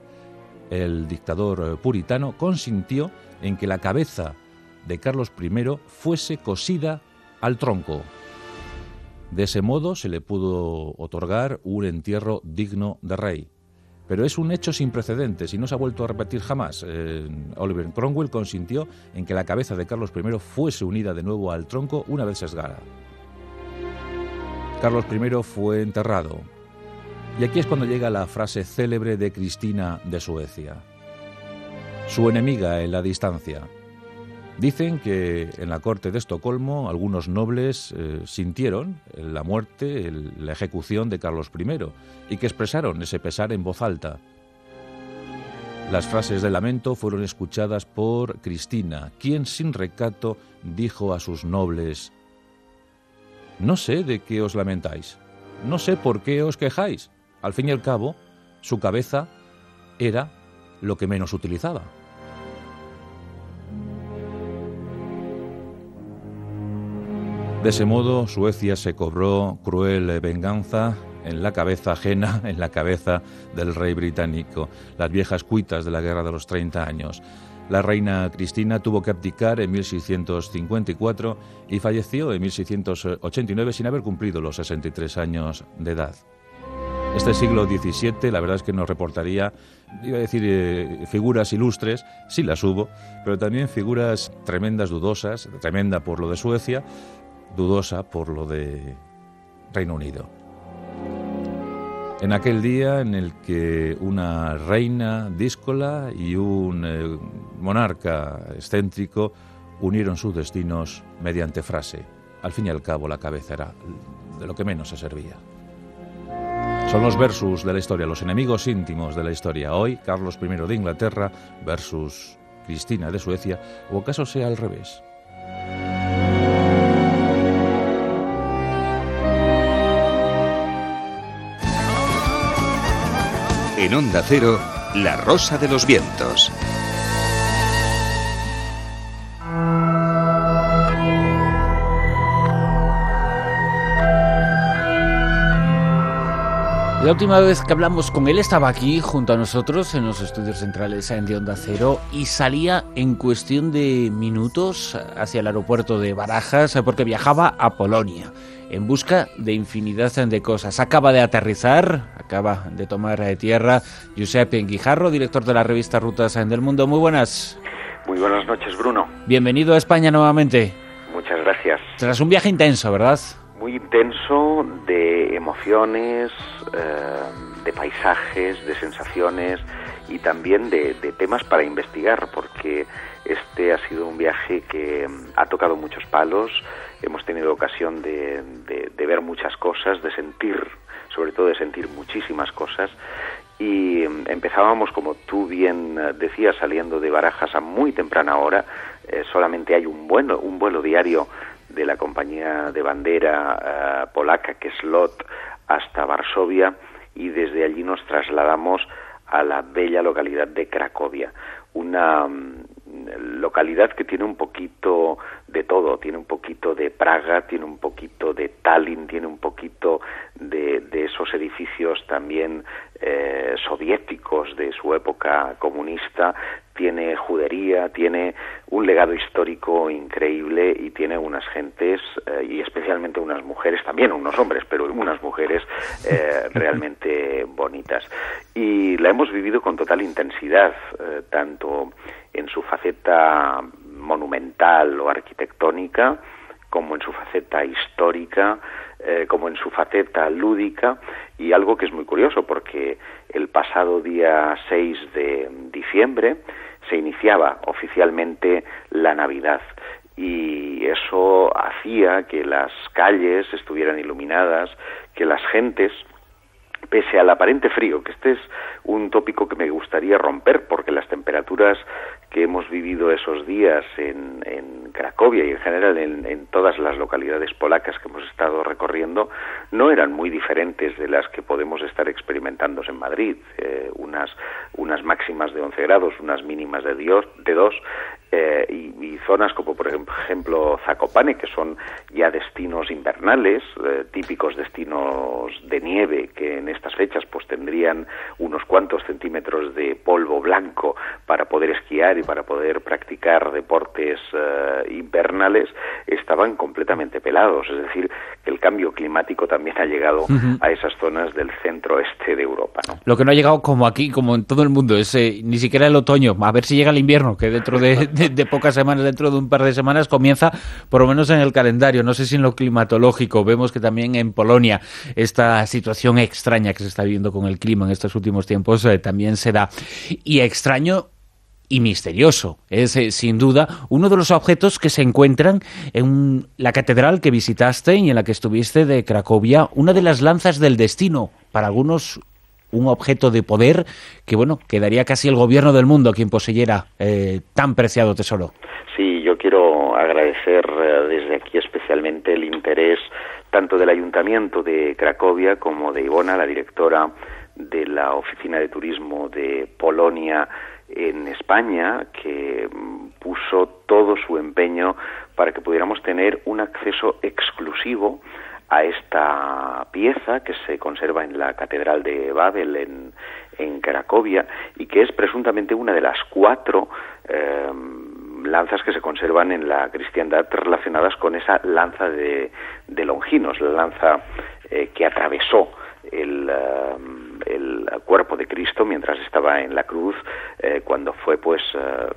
el dictador eh, puritano consintió en que la cabeza de Carlos I fuese cosida al tronco. De ese modo se le pudo otorgar un entierro digno de rey. Pero es un hecho sin precedentes y no se ha vuelto a repetir jamás. Eh, Oliver Cromwell consintió en que la cabeza de Carlos I fuese unida de nuevo al tronco una vez sesgada. Carlos I fue enterrado. Y aquí es cuando llega la frase célebre de Cristina de Suecia. Su enemiga en la distancia. Dicen que en la corte de Estocolmo algunos nobles eh, sintieron la muerte, la ejecución de Carlos I y que expresaron ese pesar en voz alta. Las frases de lamento fueron escuchadas por Cristina, quien sin recato dijo a sus nobles, No sé de qué os lamentáis, no sé por qué os quejáis. Al fin y al cabo, su cabeza era lo que menos utilizaba. De ese modo, Suecia se cobró cruel venganza en la cabeza ajena, en la cabeza del rey británico, las viejas cuitas de la Guerra de los 30 años. La reina Cristina tuvo que abdicar en 1654 y falleció en 1689 sin haber cumplido los 63 años de edad. Este siglo XVII, la verdad es que nos reportaría, iba a decir, eh, figuras ilustres, sí las hubo, pero también figuras tremendas, dudosas, tremenda por lo de Suecia, dudosa por lo de Reino Unido. En aquel día en el que una reina díscola y un eh, monarca excéntrico unieron sus destinos mediante frase. Al fin y al cabo la cabeza era de lo que menos se servía. Son los versus de la historia, los enemigos íntimos de la historia. Hoy Carlos I de Inglaterra versus Cristina de Suecia, o acaso sea al revés. En Onda Cero, La Rosa de los Vientos. La última vez que hablamos con él estaba aquí junto a nosotros en los estudios centrales de Onda Cero y salía en cuestión de minutos hacia el aeropuerto de Barajas porque viajaba a Polonia en busca de infinidad de cosas. Acaba de aterrizar, acaba de tomar eh, tierra Giuseppe Guijarro, director de la revista Rutas del Mundo. Muy buenas. Muy buenas noches, Bruno. Bienvenido a España nuevamente. Muchas gracias. Tras un viaje intenso, ¿verdad? muy intenso de emociones, eh, de paisajes, de sensaciones y también de, temas para investigar, porque este ha sido un viaje que mm, ha tocado muchos palos, hemos tenido ocasión de, ver muchas cosas, de sentir, sobre todo de sentir muchísimas cosas, y mm, empezábamos, como tú bien eh, decías, saliendo de Barajas a muy temprana hora, eh, solamente hay un vuelo, un vuelo diario de la compañía de bandera eh, polaca que es LOT hasta Varsovia y desde allí nos trasladamos a la bella localidad de Cracovia, una mm, localidad que tiene un poquito de todo, tiene un poquito de Praga, tiene un poquito de Tallinn, tiene un poquito de, esos edificios también eh, soviéticos de su época comunista, tiene judería, tiene un legado histórico increíble y tiene unas gentes eh, y especialmente unas mujeres, también unos hombres, pero unas mujeres eh, realmente bonitas. Y la hemos vivido con total intensidad, eh, tanto en su faceta monumental o arquitectónica, como en su faceta histórica, como en su faceta lúdica, y algo que es muy curioso porque el pasado día 6 de diciembre se iniciaba oficialmente la Navidad. Y eso hacía que las calles estuvieran iluminadas, que las gentes pese al aparente frío, que este es un tópico que me gustaría romper porque las temperaturas que hemos vivido esos días en, Cracovia y en general en, todas las localidades polacas que hemos estado recorriendo no eran muy diferentes de las que podemos estar experimentando en Madrid, eh, unas, unas máximas de 11 grados, unas mínimas de, dios, de 2 eh, y, zonas como por ejemplo Zakopane, que son ya destinos invernales, eh, típicos destinos de nieve que en estas fechas pues tendrían unos cuantos centímetros de polvo blanco para poder esquiar y para poder practicar deportes eh, invernales estaban completamente pelados. Es decir, que el cambio climático también ha llegado a esas zonas del centro-este de Europa. Lo que no ha llegado como aquí, como en todo el mundo, es eh, ni siquiera el otoño. A ver si llega el invierno, que dentro de, de, pocas semanas, dentro de un par de semanas, comienza, por lo menos en el calendario. No sé si en lo climatológico. Vemos que también en Polonia esta situación extraña que se está viviendo con el clima en estos últimos tiempos eh, también se da. Y extraño y misterioso. Es, eh, sin duda, uno de los objetos que se encuentran en la catedral que visitaste y en la que estuviste de Cracovia, una de las lanzas del destino, para algunos un objeto de poder que, bueno, quedaría casi el gobierno del mundo quien poseyera eh, tan preciado tesoro. Sí, yo quiero agradecer eh, desde aquí especialmente el interés tanto del Ayuntamiento de Cracovia como de Ivona, la directora de la Oficina de Turismo de Polonia en España, que mm, puso todo su empeño para que pudiéramos tener un acceso exclusivo a esta pieza que se conserva en la Catedral de Babel en, en Cracovia y que es presuntamente una de las cuatro em, lanzas que se conservan en la cristiandad relacionadas con esa lanza de, de Longinos, la lanza eh, que atravesó el, em, el cuerpo de Cristo mientras estaba en la cruz eh, cuando fue pues eh,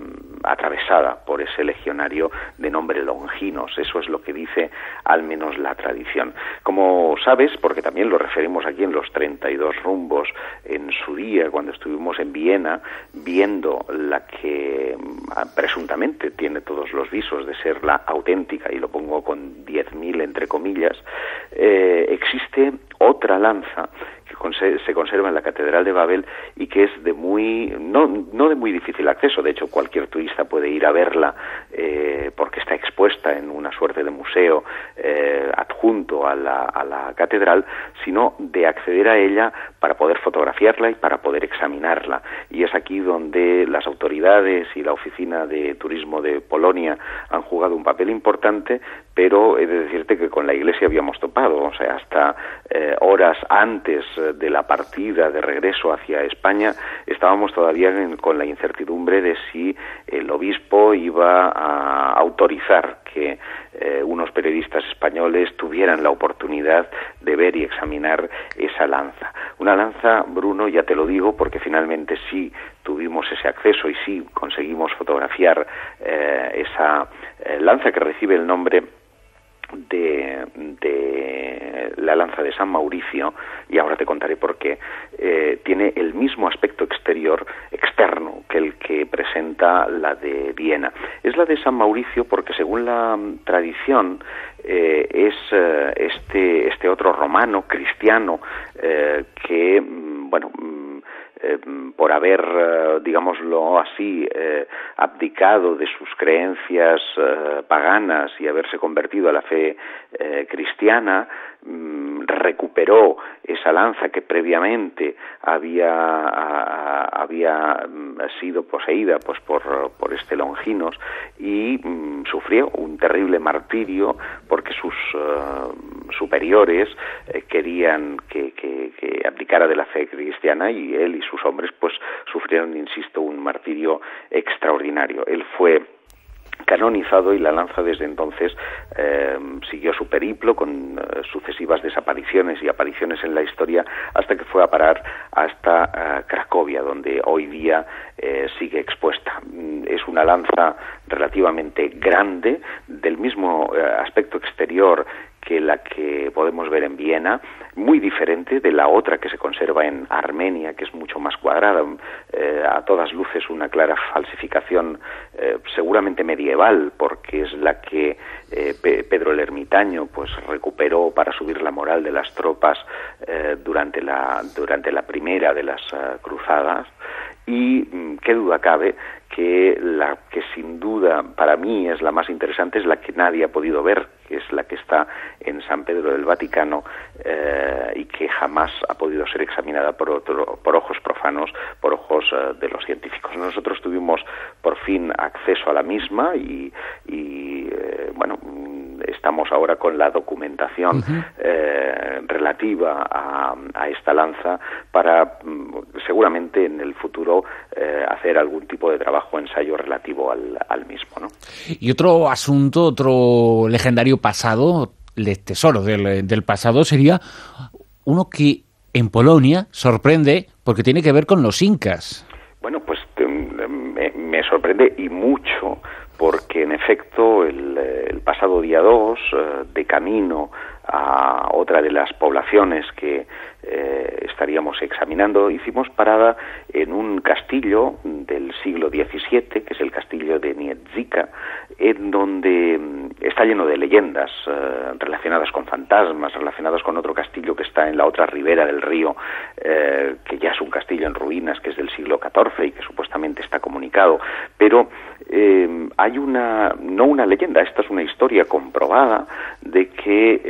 atravesada por ese legionario de nombre Longinos. Eso es lo que dice al menos la tradición. Como sabes, porque también lo referimos aquí en los 32 rumbos en su día cuando estuvimos en Viena viendo la que mm, presuntamente tiene todos los visos de ser la auténtica y lo pongo con 10.000 entre comillas, eh, existe otra lanza se conserva en la Catedral de Babel y que es de muy, no, no de muy difícil acceso, de hecho cualquier turista puede ir a verla eh, porque está expuesta en una suerte de museo eh, adjunto a la, a la catedral, sino de acceder a ella para poder fotografiarla y para poder examinarla. Y es aquí donde las autoridades y la Oficina de Turismo de Polonia han jugado un papel importante, pero he de decirte que con la Iglesia habíamos topado, o sea, hasta eh, horas antes de la partida de regreso hacia España estábamos todavía con la incertidumbre de si el obispo iba a autorizar que eh, unos periodistas españoles tuvieran la oportunidad de ver y examinar esa lanza. Una lanza, Bruno, ya te lo digo, porque finalmente sí tuvimos ese acceso y sí conseguimos fotografiar eh, esa lanza que recibe el nombre de, de, la lanza de San Mauricio, y ahora te contaré por qué, eh, tiene el mismo aspecto exterior, externo, que el que presenta la de Viena. Es la de San Mauricio porque según la tradición eh, es eh, este, este otro romano cristiano que, mm, bueno, mm, por haber, digámoslo así, abdicado de sus creencias paganas y haberse convertido a la fe cristiana, recuperó esa lanza que previamente había, había mm, sido poseída pues por, por este Longinos y mm, sufrió un terrible martirio porque sus eh, superiores eh, querían que, que, que abdicara de la fe cristiana y él y sus hombres pues sufrieron, insisto, un martirio extraordinario. Él fue canonizado y la lanza desde entonces eh, siguió su periplo con eh, sucesivas desapariciones y apariciones en la historia hasta que fue a parar hasta eh, Cracovia, donde hoy día sigue expuesta. Es una lanza relativamente grande, del mismo aspecto exterior que la que podemos ver en Viena, muy diferente de la otra que se conserva en Armenia, que es mucho más cuadrada, eh, a todas luces una clara falsificación eh, seguramente medieval, porque es la que eh, Pedro el Ermitaño pues recuperó para subir la moral de las tropas durante la durante la primera de las cruzadas. Y mm, qué duda cabe que la que sin duda para mí es la más interesante es la que nadie ha podido ver, que es la que está en San Pedro del Vaticano eh, y que jamás ha podido ser examinada por, otro, por ojos profanos, por ojos eh, de los científicos. Nosotros tuvimos por fin acceso a la misma y, y eh, bueno, estamos ahora con la documentación eh, relativa a, esta lanza para mm, seguramente en el futuro eh, hacer algún tipo de trabajo ensayo relativo al, mismo. ¿no? Y otro asunto, otro legendario pasado, el tesoro del, del pasado, sería uno que en Polonia sorprende porque tiene que ver con los incas. Bueno, pues me, sorprende y mucho porque en efecto el, el pasado día 2, eh, de camino a otra de las poblaciones que eh, estaríamos examinando, hicimos parada en un castillo del siglo XVII, que es el castillo de Nietzsche, en donde mm, está lleno de leyendas eh, relacionadas con fantasmas, relacionadas con otro castillo que está en la otra ribera del río, eh, que ya es un castillo en ruinas, que es del siglo XIV y que supuestamente está comunicado. Pero hay una, no una leyenda, esta es una historia comprobada de que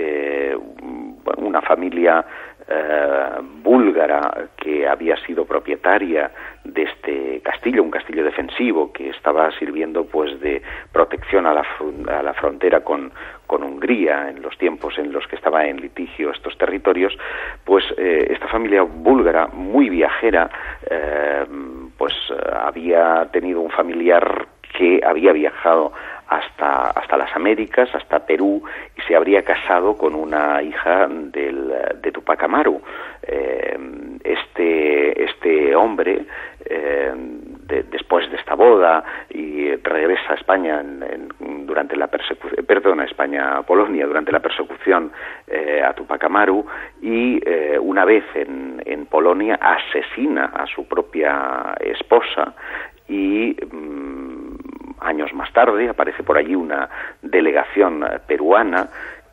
una familia eh, búlgara que había sido propietaria de este castillo, un castillo defensivo que estaba sirviendo pues de protección a la, a la frontera con, con Hungría en los tiempos en los que estaba en litigio estos territorios, pues eh, esta familia búlgara muy viajera eh, pues había tenido un familiar que había viajado hasta, hasta las Américas, hasta Perú, y se habría casado con una hija del, de Tupac Amaru. Eh, este, este hombre, eh, después de esta boda, y regresa a España durante la persecución, perdón, a España, Polonia, durante la persecución eh, a Tupac Amaru, y una vez en, en Polonia asesina a su propia esposa y mm, años más tarde aparece por allí una delegación peruana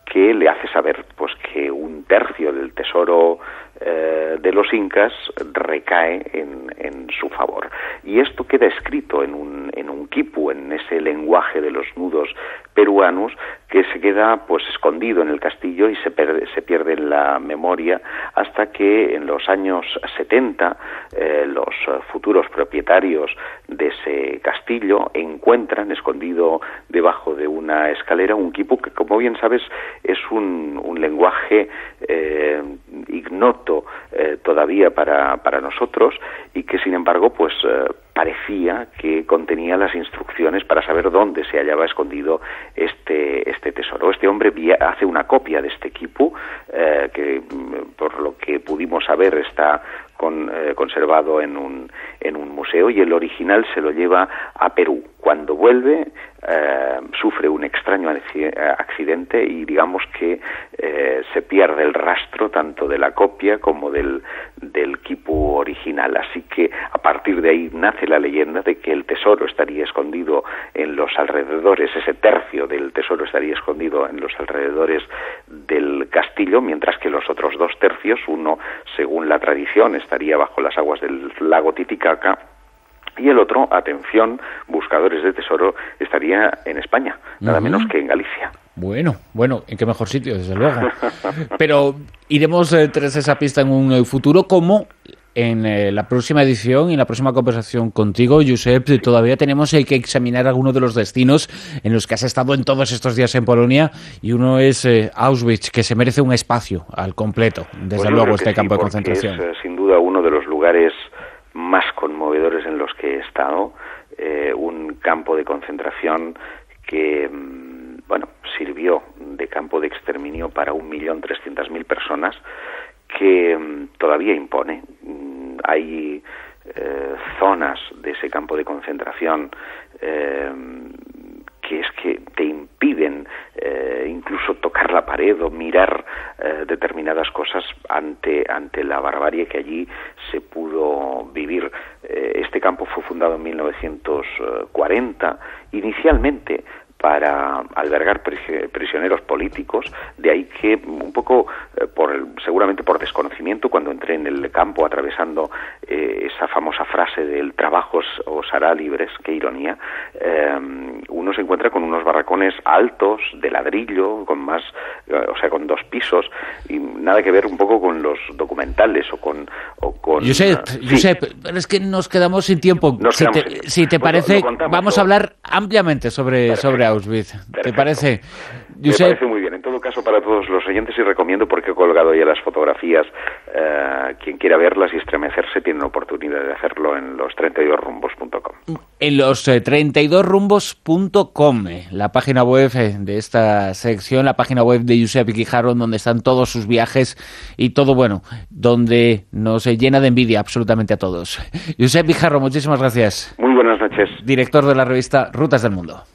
que le hace saber pues que un tercio del tesoro eh, de los incas recae en, en, su favor. Y esto queda escrito en un, en un quipu, en ese lenguaje de los nudos peruanos, que se queda pues escondido en el castillo y se, se pierde en la memoria hasta que en los años 70 eh, los futuros propietarios de ese castillo encuentran escondido debajo de una escalera un quipu que como bien sabes es un, un lenguaje eh, ignoto eh, todavía para, para nosotros y que sin embargo pues eh, parecía que contenía las instrucciones para saber dónde se hallaba escondido este, este tesoro. Este hombre hace una copia de este equipo eh, que mm, por lo que pudimos saber está eh, conservado en un, en un museo y el original se lo lleva a Perú. Cuando vuelve eh, sufre un extraño accidente y digamos que eh, se pierde el rastro tanto de la copia como del, del quipu original. Así que a partir de ahí nace la leyenda de que el tesoro estaría escondido en los alrededores, ese tercio del tesoro estaría escondido en los alrededores del castillo, mientras que los otros dos tercios, uno según la tradición estaría bajo las aguas del lago Titicaca y el otro, atención, buscadores de tesoro, estaría en España, nada menos que en Galicia. Bueno, bueno, en qué mejor sitio, desde luego. Pero iremos eh, tras esa pista en un eh, futuro, como en eh, la próxima edición y en la próxima conversación contigo, Josep, todavía tenemos que examinar algunos de los destinos en los que has estado en todos estos días en Polonia y uno es Auschwitz, que se merece un espacio al completo, desde pues luego, este campo de concentración. Es sin duda uno de los lugares más conmovedores en los que he estado, eh, un campo de concentración que, mm, bueno, sirvió de campo de exterminio para un millón trescientas mil personas, que mm, todavía impone. Mm, hay eh, zonas de ese campo de concentración eh, que es que te impiden eh, incluso tocar la pared o mirar determinadas cosas ante, ante la barbarie que allí se pudo vivir. Este campo fue fundado en 1940, inicialmente para albergar prisioneros políticos, de ahí que un poco eh, por seguramente por desconocimiento cuando entré en el campo atravesando eh, esa famosa frase del trabajo os hará libres, qué ironía, eh, uno se encuentra con unos barracones altos de ladrillo, con más, o sea, con dos pisos y nada que ver un poco con los documentales o con o con Josep, Josep, es que nos quedamos sin tiempo. si, te, parece, vamos a hablar ampliamente sobre sobre Auschwitz. ¿Te parece? Me parece muy bien. En todo caso, para todos los oyentes, y recomiendo porque he colgado ya las fotografías, eh, quien quiera verlas y estremecerse tiene la oportunidad de hacerlo en los 32rumbos.com. En los 32rumbos.com, eh, la página web eh, de esta sección, la página web de Giuseppe Quijarro, donde están todos sus viajes y todo, bueno, donde nos llena de envidia absolutamente a todos. Giuseppe Quijarro, muchísimas gracias. Muy buenas noches. Director de la revista Rutas del Mundo.